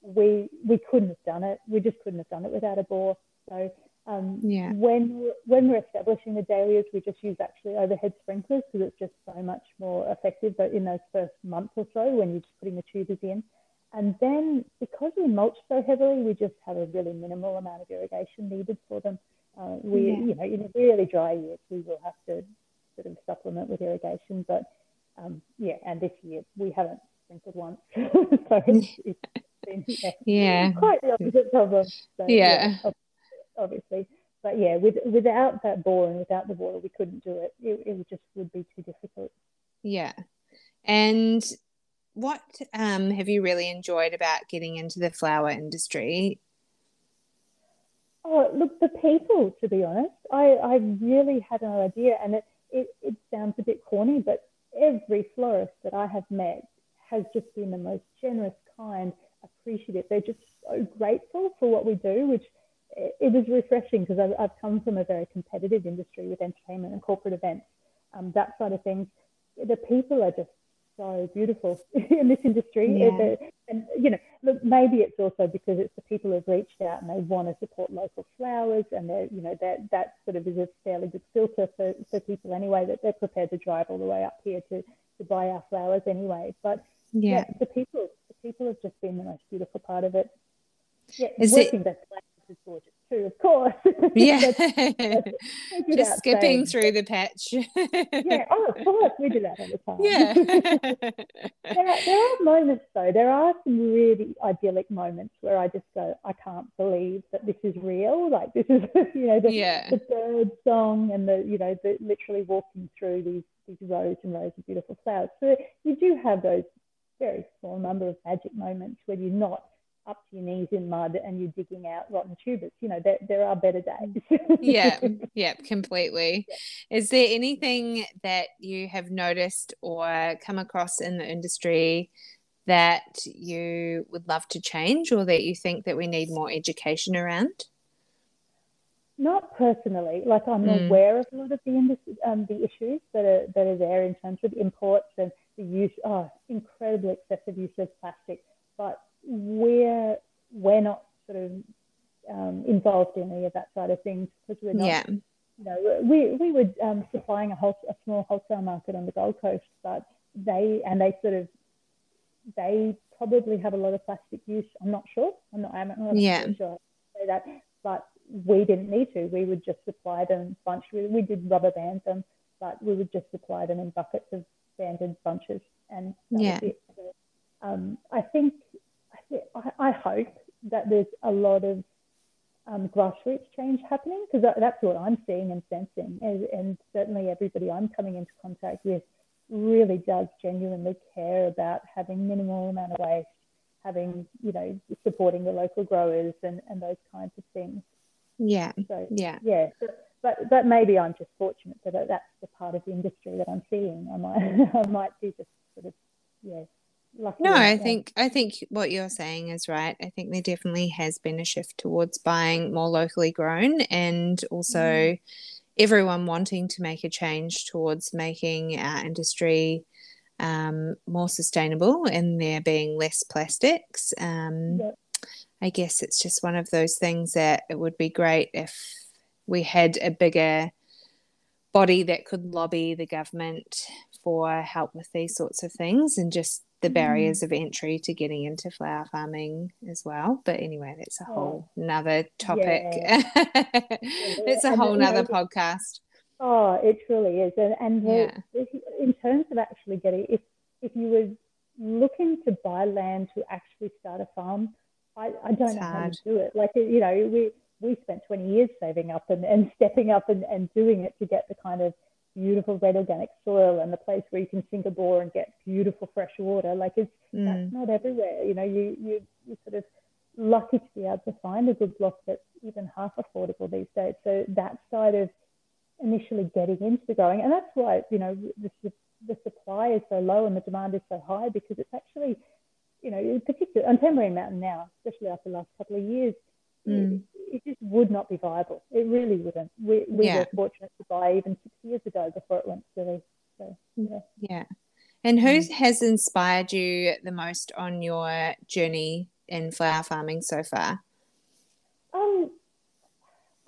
We we couldn't have done it. We just couldn't have done it without a bore. So um, yeah. When when we're establishing the dahlias, we just use actually overhead sprinklers because it's just so much more effective. But in those first month or so, when you're just putting the tubers in, and then because we mulch so heavily, we just have a really minimal amount of irrigation needed for them. Uh, we, yeah. you know, in really dry years, we will have to sort of supplement with irrigation. But um, yeah, and this year we haven't sprinkled once, so it's, it's been yeah, yeah, quite the opposite problem. So, yeah. yeah obviously. But yeah, with, without that bore and without the water, we couldn't do it. It, it just would be too difficult. Yeah. And what um, have you really enjoyed about getting into the flower industry? Oh, look, the people, to be honest, I, I really had no idea. And it, it, it sounds a bit corny, but every florist that I have met has just been the most generous, kind, appreciative. They're just so grateful for what we do, which it was refreshing because I've, I've come from a very competitive industry with entertainment and corporate events, um, that side of things. The people are just so beautiful in this industry. Yeah. And, you know, look, maybe it's also because it's the people who've reached out and they want to support local flowers and they're, you know, that, that sort of is a fairly good filter for, for people anyway, that they're prepared to drive all the way up here to, to buy our flowers anyway. But yeah, yeah the people, the people have just been the most beautiful part of it. Yeah, is working it, best is gorgeous too, of course. Yeah. Uh, just skipping through the patch. yeah, oh, of course, we do that all the time. Yeah. there, are, there are moments, though, there are some really idyllic moments where I just go, I can't believe that this is real. Like, this is, you know, the, yeah. the bird song and the, you know, the literally walking through these, these rows and rows of beautiful flowers. So you do have those very small number of magic moments where you're not up to your knees in mud and you're digging out rotten tubers. You know, there, there are better days. yeah, yeah, completely. Yeah. Is there anything that you have noticed or come across in the industry that you would love to change or that you think that we need more education around? Not personally. Like I'm mm. aware of a lot of the industry, um, the issues that are that are there in terms of imports and the use, oh, incredibly excessive use of plastic. But we're we're not sort of um, involved in any of that side of things because we're not. Yeah. You know, we we were um, supplying a, whole, a small wholesale market on the Gold Coast, but they and they sort of they probably have a lot of plastic use. I'm not sure. I'm not. I'm not yeah. sure say that, but we didn't need to. We would just supply them bunch. We, we did rubber band them, but we would just supply them in buckets of banded bunches, and yeah. um, I think I, I hope that there's a lot of um, grassroots change happening because that, that's what I'm seeing and sensing. And, and, certainly everybody I'm coming into contact with really does genuinely care about having minimal amount of waste, having, you know, supporting the local growers and, and those kinds of things. Yeah. So, yeah. Yeah. but, but maybe I'm just fortunate that that's the part of the industry that I'm seeing. I might, I might be just sort of, yeah, no, I think I think what you're saying is right. I think there definitely has been a shift towards buying more locally grown and also mm. everyone wanting to make a change towards making our industry um, more sustainable and there being less plastics. Um, yep. I guess it's just one of those things that it would be great if we had a bigger body that could lobby the government for help with these sorts of things and just the mm. barriers mm. of entry to getting into flower farming as well. But anyway, that's a whole oh. nother topic. Yeah. it's a whole nother know, podcast. Oh, it truly is. And, and the, yeah. in terms of actually getting, if, if you were looking to buy land to actually start a farm, I, I don't it's know hard. how to do it. Like, you know, we, we spent 20 years saving up and, and stepping up and, and doing it to get the kind of beautiful red organic soil and the place where you can sink a bore and get beautiful fresh water. Like it's mm. that's not everywhere. You know, you you you're sort of lucky to be able to find a good block that's even half affordable these days. So that side of initially getting into the growing, and that's why you know the, the supply is so low and the demand is so high because it's actually, you know, in particular on Tamborine Mountain now, especially after the last couple of years, mm. it, it, just would not be viable. It really wouldn't. We, we yeah. were fortunate to buy even six years ago before it went silly. So, yeah. yeah. And who mm. has inspired you the most on your journey in flower farming so far? Um,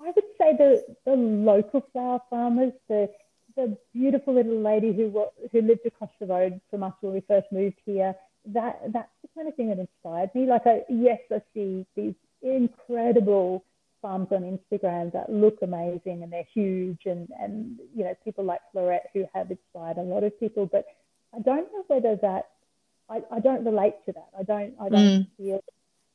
I would say the, the local flower farmers, the the beautiful little lady who who lived across the road from us when we first moved here. That that's the kind of thing that inspired me. Like, I, yes, I see these incredible farms on Instagram that look amazing and they're huge and, and you know people like Floret who have inspired a lot of people but I don't know whether that I, I don't relate to that I don't I don't mm. feel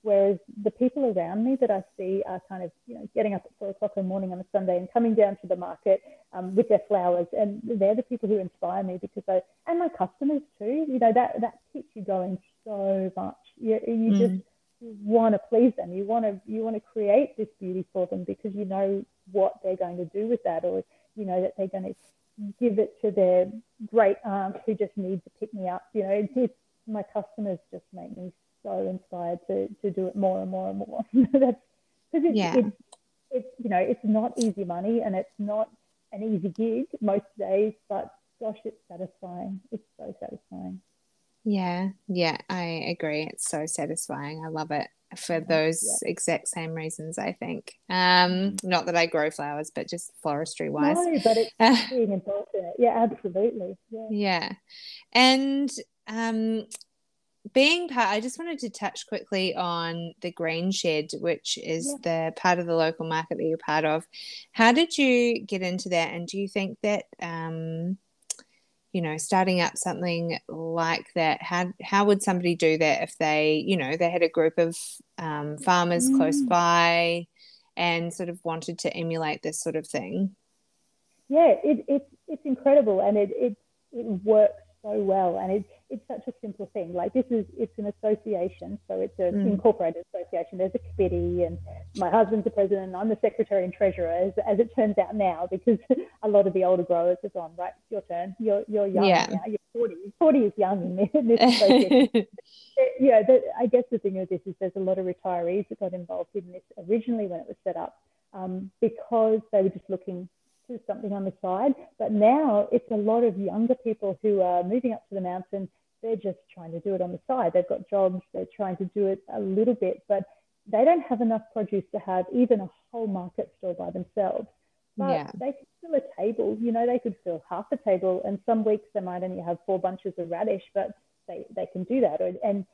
whereas the people around me that I see are kind of you know getting up at four o'clock in the morning on a Sunday and coming down to the market um, with their flowers and they're the people who inspire me because I and my customers too you know that that keeps you going so much you, you mm. just want to please them. You want to you want to create this beauty for them because you know what they're going to do with that, or you know that they're going to give it to their great aunt who just needs to pick me up. You know, it's, it's my customers just make me so inspired to to do it more and more and more. That's because it's, yeah. it's it's you know it's not easy money and it's not an easy gig most days, but gosh, it's satisfying. It's so satisfying. Yeah, yeah, I agree. It's so satisfying. I love it for those yeah. exact same reasons. I think. Um, mm-hmm. not that I grow flowers, but just floristry wise. No, but it's being involved in it. Yeah, absolutely. Yeah. Yeah, and um, being part, I just wanted to touch quickly on the Green Shed, which is yeah. the part of the local market that you're part of. How did you get into that, and do you think that? Um, you know starting up something like that how how would somebody do that if they you know they had a group of um, farmers mm. close by and sort of wanted to emulate this sort of thing yeah it, it it's incredible and it, it it works so well and it it's such a simple thing. Like this is it's an association, so it's an mm. incorporated association. There's a committee, and my husband's the president. And I'm the secretary and treasurer, as, as it turns out now, because a lot of the older growers have gone right. It's your turn. You're you're young yeah. now. You're 40. 40 is young in this, in this association. yeah, the, I guess the thing with this is there's a lot of retirees that got involved in this originally when it was set up um, because they were just looking to something on the side. But now it's a lot of younger people who are moving up to the mountain they're just trying to do it on the side. They've got jobs, they're trying to do it a little bit, but they don't have enough produce to have even a whole market store by themselves. But yeah. they could fill a table, you know, they could fill half a table, and some weeks they might only have four bunches of radish, but they, they can do that. And,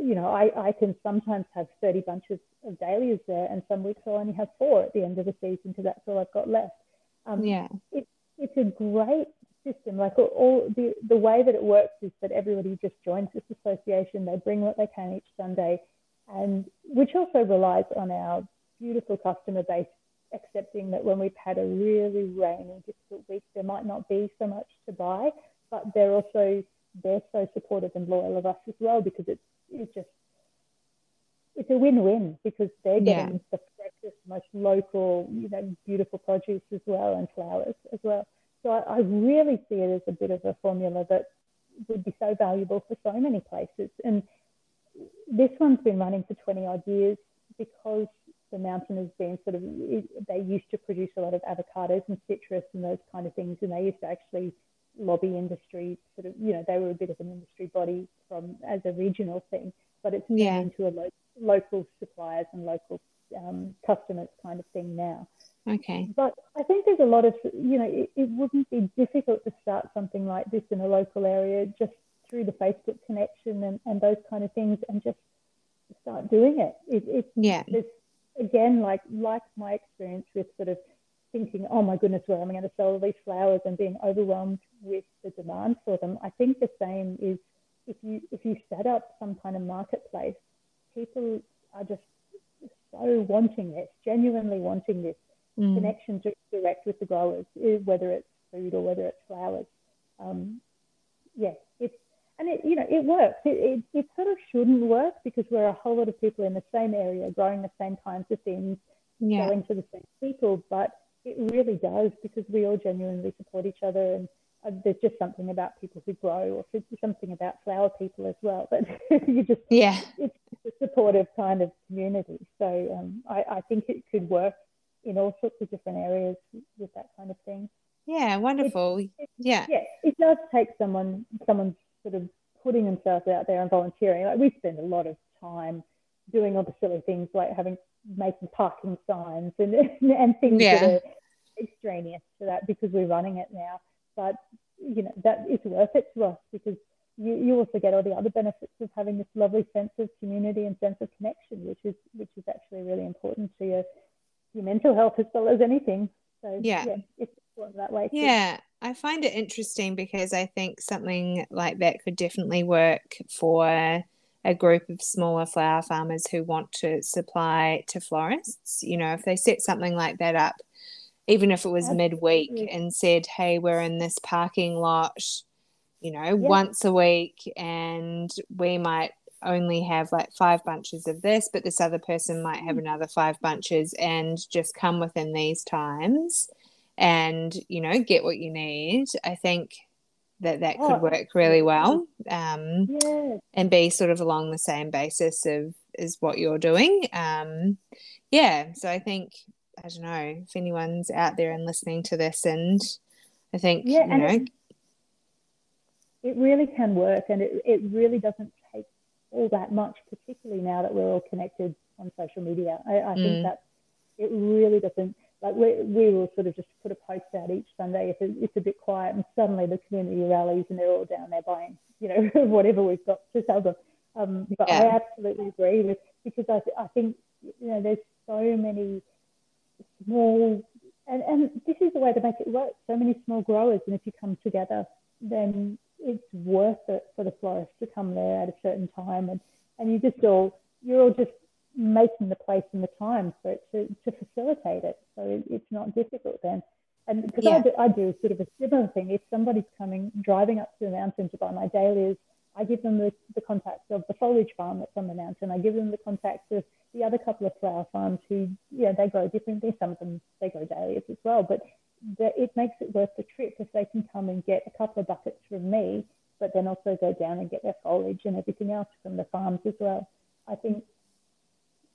you know, I, I can sometimes have 30 bunches of dahlias there, and some weeks I'll only have four at the end of the season because that's all I've got left. Um, yeah. It, it's a great system. Like all the the way that it works is that everybody just joins this association. They bring what they can each Sunday, and which also relies on our beautiful customer base accepting that when we've had a really rainy, difficult week, there might not be so much to buy, but they're also they're so supportive and loyal of us as well because it's it's just it's a win-win because they're getting yeah. the freshest, most local, you know, beautiful produce as well and flowers as well. So I, I really see it as a bit of a formula that would be so valuable for so many places. And this one's been running for 20 odd years because the mountain has been sort of, they used to produce a lot of avocados and citrus and those kind of things. And they used to actually lobby industry, sort of, you know, they were a bit of an industry body from as a regional thing, but it's yeah. into a lo- local suppliers and local um, customers kind of thing now. Okay. But I think there's a lot of, you know, it, it, wouldn't be difficult to start something like this in a local area just through the Facebook connection and, and those kind of things and just start doing it. it it's, yeah. It's, again, like, like my experience with sort of thinking, oh my goodness, where am I going to sell all these flowers and being overwhelmed with the demand for them. I think the same is if you, if you set up some kind of marketplace, people are just so wanting this, genuinely wanting this mm. connection to, direct with the growers, whether it's food or whether it's flowers. Um, yeah, it's and it you know it works. It, it, it sort of shouldn't work because we're a whole lot of people in the same area growing the same kinds of things, yeah. going to the same people, but it really does because we all genuinely support each other and uh, there's just something about people who grow or something about flower people as well but you just yeah it's a supportive kind of community so um, I, I think it could work in all sorts of different areas with that kind of thing. Yeah, wonderful. It, it, yeah. Yeah, it does take someone someone sort of putting themselves out there and volunteering. Like we spend a lot of time doing all the silly things like having making parking signs and and things yeah. that are extraneous to that because we're running it now. But you know that is worth it to us because you, you also get all the other benefits of having this lovely sense of community and sense of connection, which is which is actually really important to your your mental health as well as anything. So yeah, yeah it's important that way. Too. Yeah, I find it interesting because I think something like that could definitely work for a group of smaller flower farmers who want to supply to florists. You know, if they set something like that up, even if it was midweek and said, hey, we're in this parking lot, you know, yeah. once a week and we might only have like five bunches of this, but this other person might have another five bunches and just come within these times and, you know, get what you need. I think that that could oh, work really well um, yeah. and be sort of along the same basis of is what you're doing. Um, yeah, so I think I don't know if anyone's out there and listening to this, and I think yeah, you know. It, really can work, and it, it really doesn't all that much, particularly now that we're all connected on social media. I, I mm. think that it really doesn't. Like we, we will sort of just put a post out each Sunday if it, it's a bit quiet, and suddenly the community rallies and they're all down there buying, you know, whatever we've got to sell them. Um, but yeah. I absolutely agree with because I, I think you know there's so many small and, and this is the way to make it work. So many small growers, and if you come together, then it's worth it for the florist to come there at a certain time, and and you just all you're all just making the place and the time for it to, to facilitate it. So it, it's not difficult then. And because yeah. I, do, I do sort of a similar thing. If somebody's coming driving up to the mountain to buy my dahlias I give them the, the contacts of the foliage farm that's on the mountain. I give them the contacts of the other couple of flower farms who, yeah, they grow differently. Some of them, they grow dahlias as well. But the, it makes it worth the trip if they can come and get a couple of buckets from me, but then also go down and get their foliage and everything else from the farms as well. I think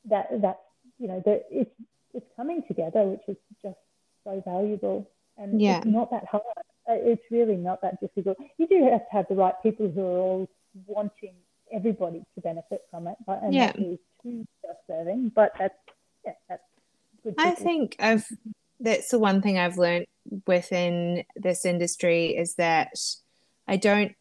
that that's, you know, that it's, it's coming together, which is just so valuable. And yeah. it's not that hard. Uh, it's really not that difficult. You do have to have the right people who are all wanting everybody to benefit from it, but and yeah. that is too self-serving. But that's yeah, that's good. I think I've that's the one thing I've learned within this industry is that I don't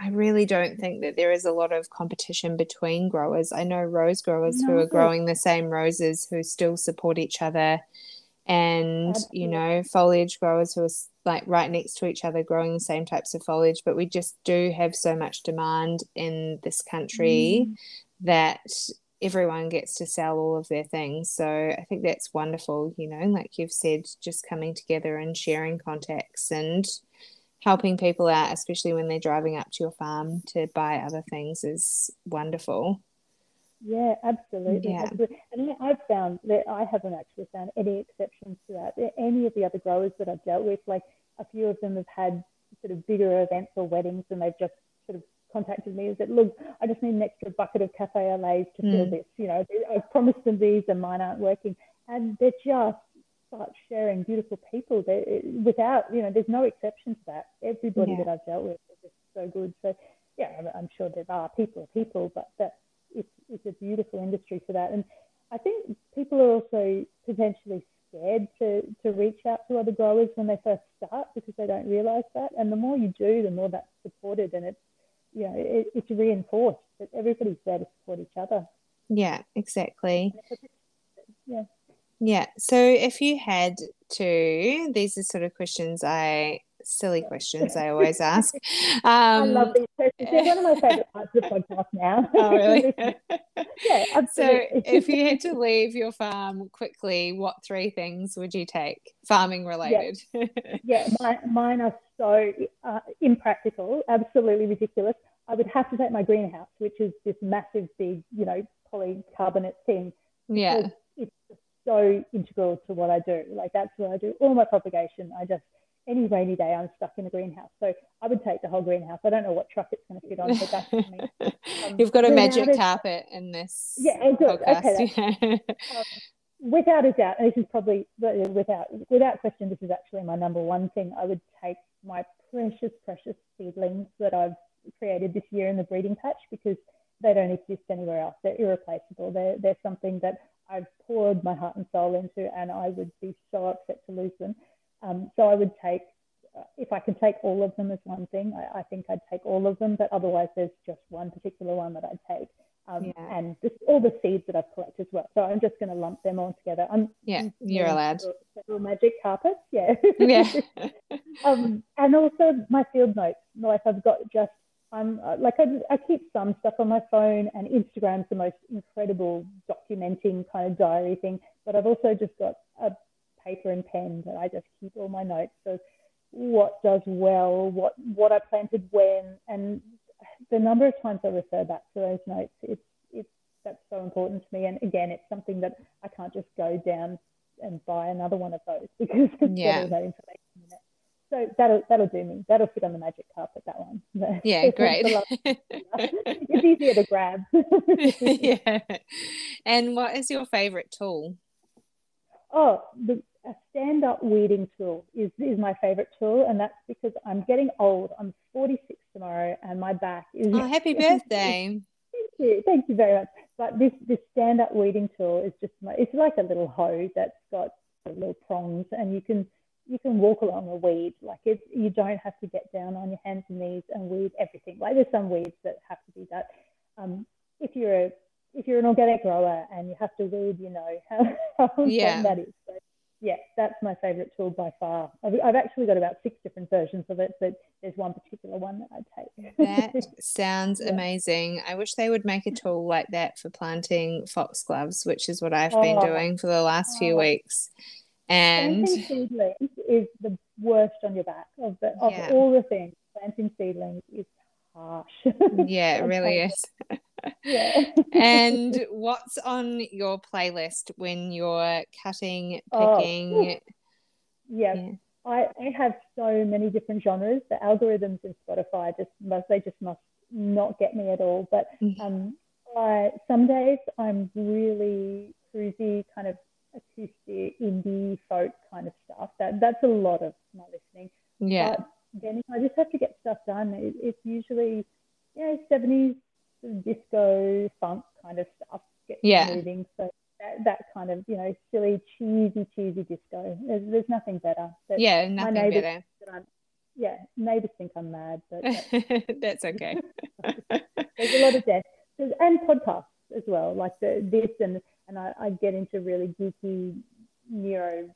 I really don't think that there is a lot of competition between growers. I know rose growers no. who are growing the same roses who still support each other and Absolutely. you know foliage growers who are like right next to each other growing the same types of foliage but we just do have so much demand in this country mm. that everyone gets to sell all of their things so i think that's wonderful you know like you've said just coming together and sharing contacts and helping people out especially when they're driving up to your farm to buy other things is wonderful yeah, absolutely. Yeah. absolutely. And I've found that I haven't actually found any exceptions to that. Any of the other growers that I've dealt with, like a few of them have had sort of bigger events or weddings and they've just sort of contacted me and said, look, I just need an extra bucket of cafe au to mm. fill this. You know, I've promised them these and mine aren't working. And they're just such sharing beautiful people. They, without, you know, there's no exception to that. Everybody yeah. that I've dealt with is just so good. So, yeah, I'm sure there are people are people, but that it's, it's a beautiful industry for that. And I think people are also potentially scared to, to reach out to other growers when they first start because they don't realize that. And the more you do, the more that's supported and it's, you know, it, it's reinforced that everybody's there to support each other. Yeah, exactly. Yeah. Yeah. So if you had to, these are sort of questions I silly questions I always ask. Um, I love these questions. They're one of my favorite parts of the podcast now. Oh, really? yeah, absolutely. So, if you had to leave your farm quickly, what three things would you take, farming related? Yeah, yeah my, mine are so uh, impractical, absolutely ridiculous. I would have to take my greenhouse, which is this massive, big, you know, polycarbonate thing. Yeah. It's so integral to what I do. Like that's what I do. All my propagation, I just any rainy day, I'm stuck in a greenhouse. So I would take the whole greenhouse. I don't know what truck it's going to fit on, but that's me. Um, You've got a magic carpet in this. Yeah, good. Okay. um, without a doubt, and this is probably without without question, this is actually my number one thing. I would take my precious, precious seedlings that I've created this year in the breeding patch because they don't exist anywhere else. They're irreplaceable. They're, they're something that I've poured my heart and soul into, and I would be so upset to lose them. Um, so I would take, uh, if I can take all of them as one thing, I, I, think I'd take all of them, but otherwise there's just one particular one that I'd take. Um, yeah. And this, all the seeds that I've collected as well. So I'm just going to lump them all together. I'm, yeah, you're allowed. Several magic carpets, yeah. Yeah. um, and also my field notes. Like I've got just I'm uh, like I, I, keep some stuff on my phone, and Instagram's the most incredible documenting kind of diary thing. But I've also just got a paper and pen that I just keep all my notes So what does well, what what I planted when, and the number of times I refer back to those notes, it's it's that's so important to me. And again, it's something that I can't just go down and buy another one of those because it's yeah. all that information. So that'll that'll do me. That'll fit on the magic carpet. That one. Yeah, great. it's easier to grab. yeah. And what is your favorite tool? Oh, the a stand-up weeding tool is is my favorite tool, and that's because I'm getting old. I'm 46 tomorrow, and my back is. Oh, happy birthday! Thank you, thank you very much. But this this stand-up weeding tool is just my. It's like a little hoe that's got little prongs, and you can you can walk along a weed. Like it, you don't have to get down on your hands and knees and weed everything. Like there's some weeds that have to be that. Um, if you're a if you're an organic grower and you have to weed, you know how, how important yeah. that is. So yeah, that's my favorite tool by far. I've, I've, actually got about six different versions of it, but there's one particular one that I take. that sounds yeah. amazing. I wish they would make a tool like that for planting foxgloves, which is what I've oh, been doing for the last oh. few weeks. And seedlings is the worst on your back of the of yeah. all the things. Planting seedlings is harsh. yeah, it really is yeah. and what's on your playlist when you're cutting, oh, picking? Oh, yeah. yeah. I, I have so many different genres. The algorithms in Spotify just must they just must not get me at all. But mm-hmm. um, I, some days I'm really cruisy, kind of acoustic, indie, folk kind of stuff. That that's a lot of my listening. Yeah. But then if I just have to get stuff done, it, it's usually you know 70s disco funk kind of stuff gets yeah. moving. So that, that, kind of you know silly cheesy cheesy disco. There's, there's nothing better. But yeah, nothing better. yeah, neighbors think I'm mad, but that's okay. there's a lot of death and podcasts as well, like the this and and I, I get into really geeky neuro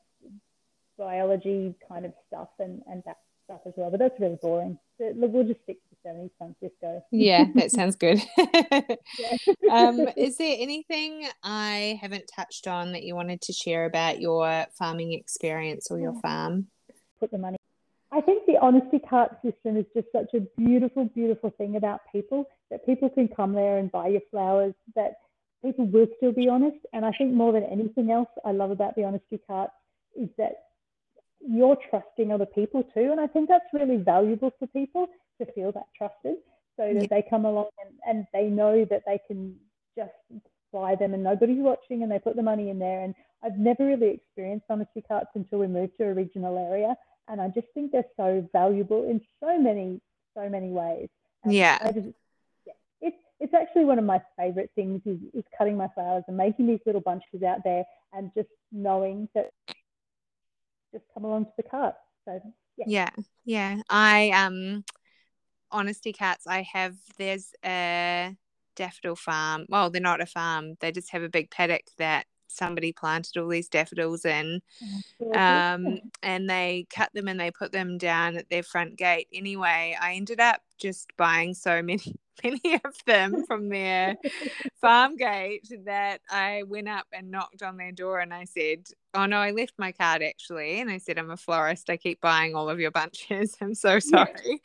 biology kind of stuff and and that stuff as well. But that's really boring. We'll just stick 70s punk disco. Yeah, that sounds good. um, is there anything I haven't touched on that you wanted to share about your farming experience or your farm? Put the money. I think the honesty cart system is just such a beautiful, beautiful thing about people that people can come there and buy your flowers, that people will still be honest. And I think more than anything else, I love about the honesty cart is that you're trusting other people too. And I think that's really valuable for people to feel that trusted so that yeah. they come along and, and they know that they can just buy them and nobody's watching and they put the money in there. And I've never really experienced honesty carts until we moved to a regional area. And I just think they're so valuable in so many, so many ways. And yeah. Just, yeah. It's, it's actually one of my favorite things is, is cutting my flowers and making these little bunches out there and just knowing that just come along to the cart. So yeah. Yeah. Yeah. I um honesty cats i have there's a daffodil farm well they're not a farm they just have a big paddock that somebody planted all these daffodils in um, and they cut them and they put them down at their front gate anyway i ended up just buying so many many of them from their farm gate that I went up and knocked on their door and I said, Oh no, I left my card actually. And I said, I'm a florist. I keep buying all of your bunches. I'm so sorry.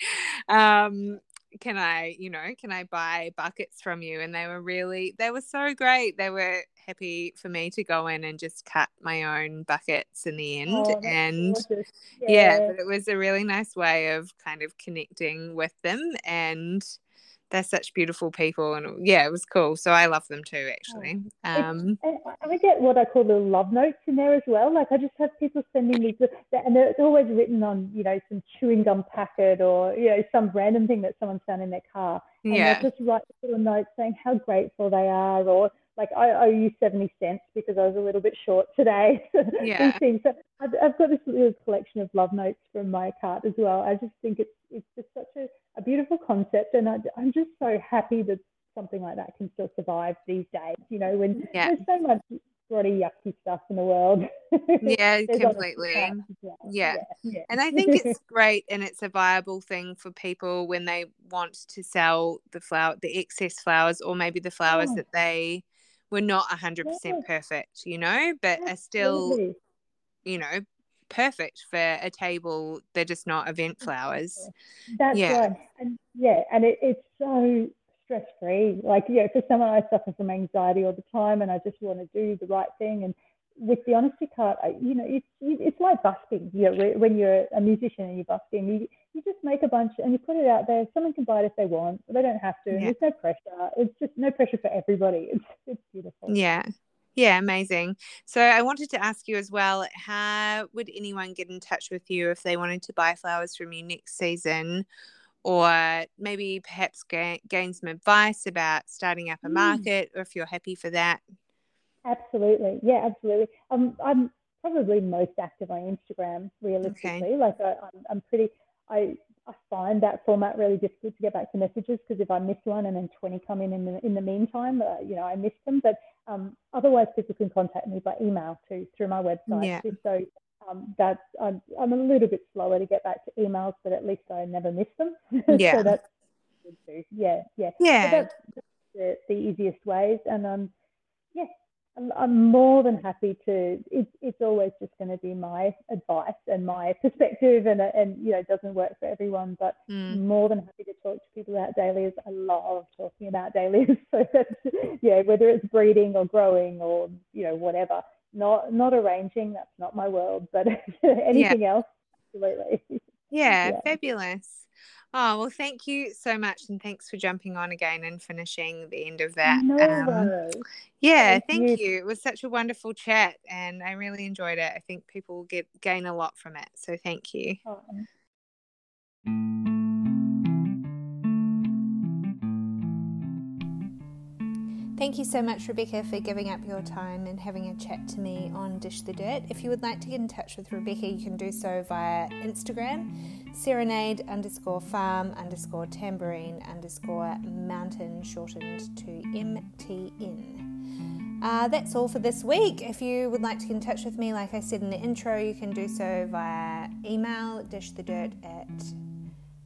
Um, can I, you know, can I buy buckets from you? And they were really, they were so great. They were happy for me to go in and just cut my own buckets in the end. Oh, and yeah. yeah, but it was a really nice way of kind of connecting with them and they're such beautiful people and yeah it was cool. So i love them too actually. Um and i get what i call the love notes in there as well. Like i just have people sending me and it's always written on you know some chewing gum packet or you know some random thing that someone's found in their car. And yeah. they just write little notes saying how grateful they are or like I owe you 70 cents because I was a little bit short today. Yeah. so I've, I've, got this little collection of love notes from my cart as well. I just think it's, it's just such a, a beautiful concept. And I, I'm just so happy that something like that can still survive these days, you know, when yeah. there's so much grotty, yucky stuff in the world. Yeah, completely. Well. Yeah. Yeah. yeah. And I think it's great and it's a viable thing for people when they want to sell the flower, the excess flowers, or maybe the flowers oh. that they were not 100% perfect, you know, but are still, you know, perfect for a table. They're just not event flowers. That's yeah. right. And yeah, and it, it's so stress free. Like, you know, for someone I suffer from anxiety all the time and I just want to do the right thing. And with the honesty card, you know, it's, it's like busking. You know, when you're a musician and you're busking, you, you just make a bunch and you put it out there. Someone can buy it if they want. They don't have to. Yeah. There's no pressure. It's just no pressure for everybody. It's, it's beautiful. Yeah. Yeah, amazing. So I wanted to ask you as well, how would anyone get in touch with you if they wanted to buy flowers from you next season? Or maybe perhaps gain, gain some advice about starting up a mm. market, or if you're happy for that. Absolutely. Yeah, absolutely. Um, I'm probably most active on Instagram, realistically. Okay. Like I, I'm, I'm pretty, I, I find that format really difficult to get back to messages because if I miss one and then 20 come in in the, in the meantime, uh, you know, I miss them. But um, otherwise, people can contact me by email too through my website. Yeah. So um, that's I'm, I'm a little bit slower to get back to emails, but at least I never miss them. Yeah. so that's good too. Yeah, yeah. Yeah. So that's the, the easiest ways, and um, yeah, I'm more than happy to. It's it's always just going to be my advice and my perspective, and and you know it doesn't work for everyone. But mm. more than happy to talk to people about dahlias. I love talking about dahlias. So that's yeah, whether it's breeding or growing or you know whatever. Not not arranging. That's not my world. But anything yeah. else, absolutely. Yeah, yeah, fabulous. Oh, well, thank you so much. And thanks for jumping on again and finishing the end of that. No um, yeah, thank, thank you. you. It was such a wonderful chat and I really enjoyed it. I think people will get gain a lot from it. So thank you. Oh. Thank you so much, Rebecca, for giving up your time and having a chat to me on Dish the Dirt. If you would like to get in touch with Rebecca, you can do so via Instagram, serenade underscore farm underscore tamborine underscore mountain, shortened to MTN. Uh, that's all for this week. If you would like to get in touch with me, like I said in the intro, you can do so via email dishthedirt at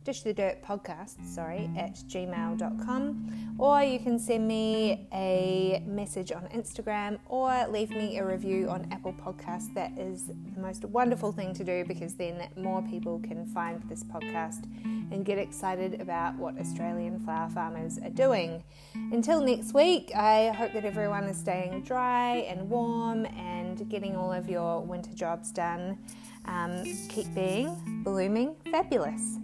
dish the dirt podcast sorry at gmail.com or you can send me a message on instagram or leave me a review on apple podcast that is the most wonderful thing to do because then more people can find this podcast and get excited about what australian flower farmers are doing. Until next week i hope that everyone is staying dry and warm and getting all of your winter jobs done. Um, keep being blooming fabulous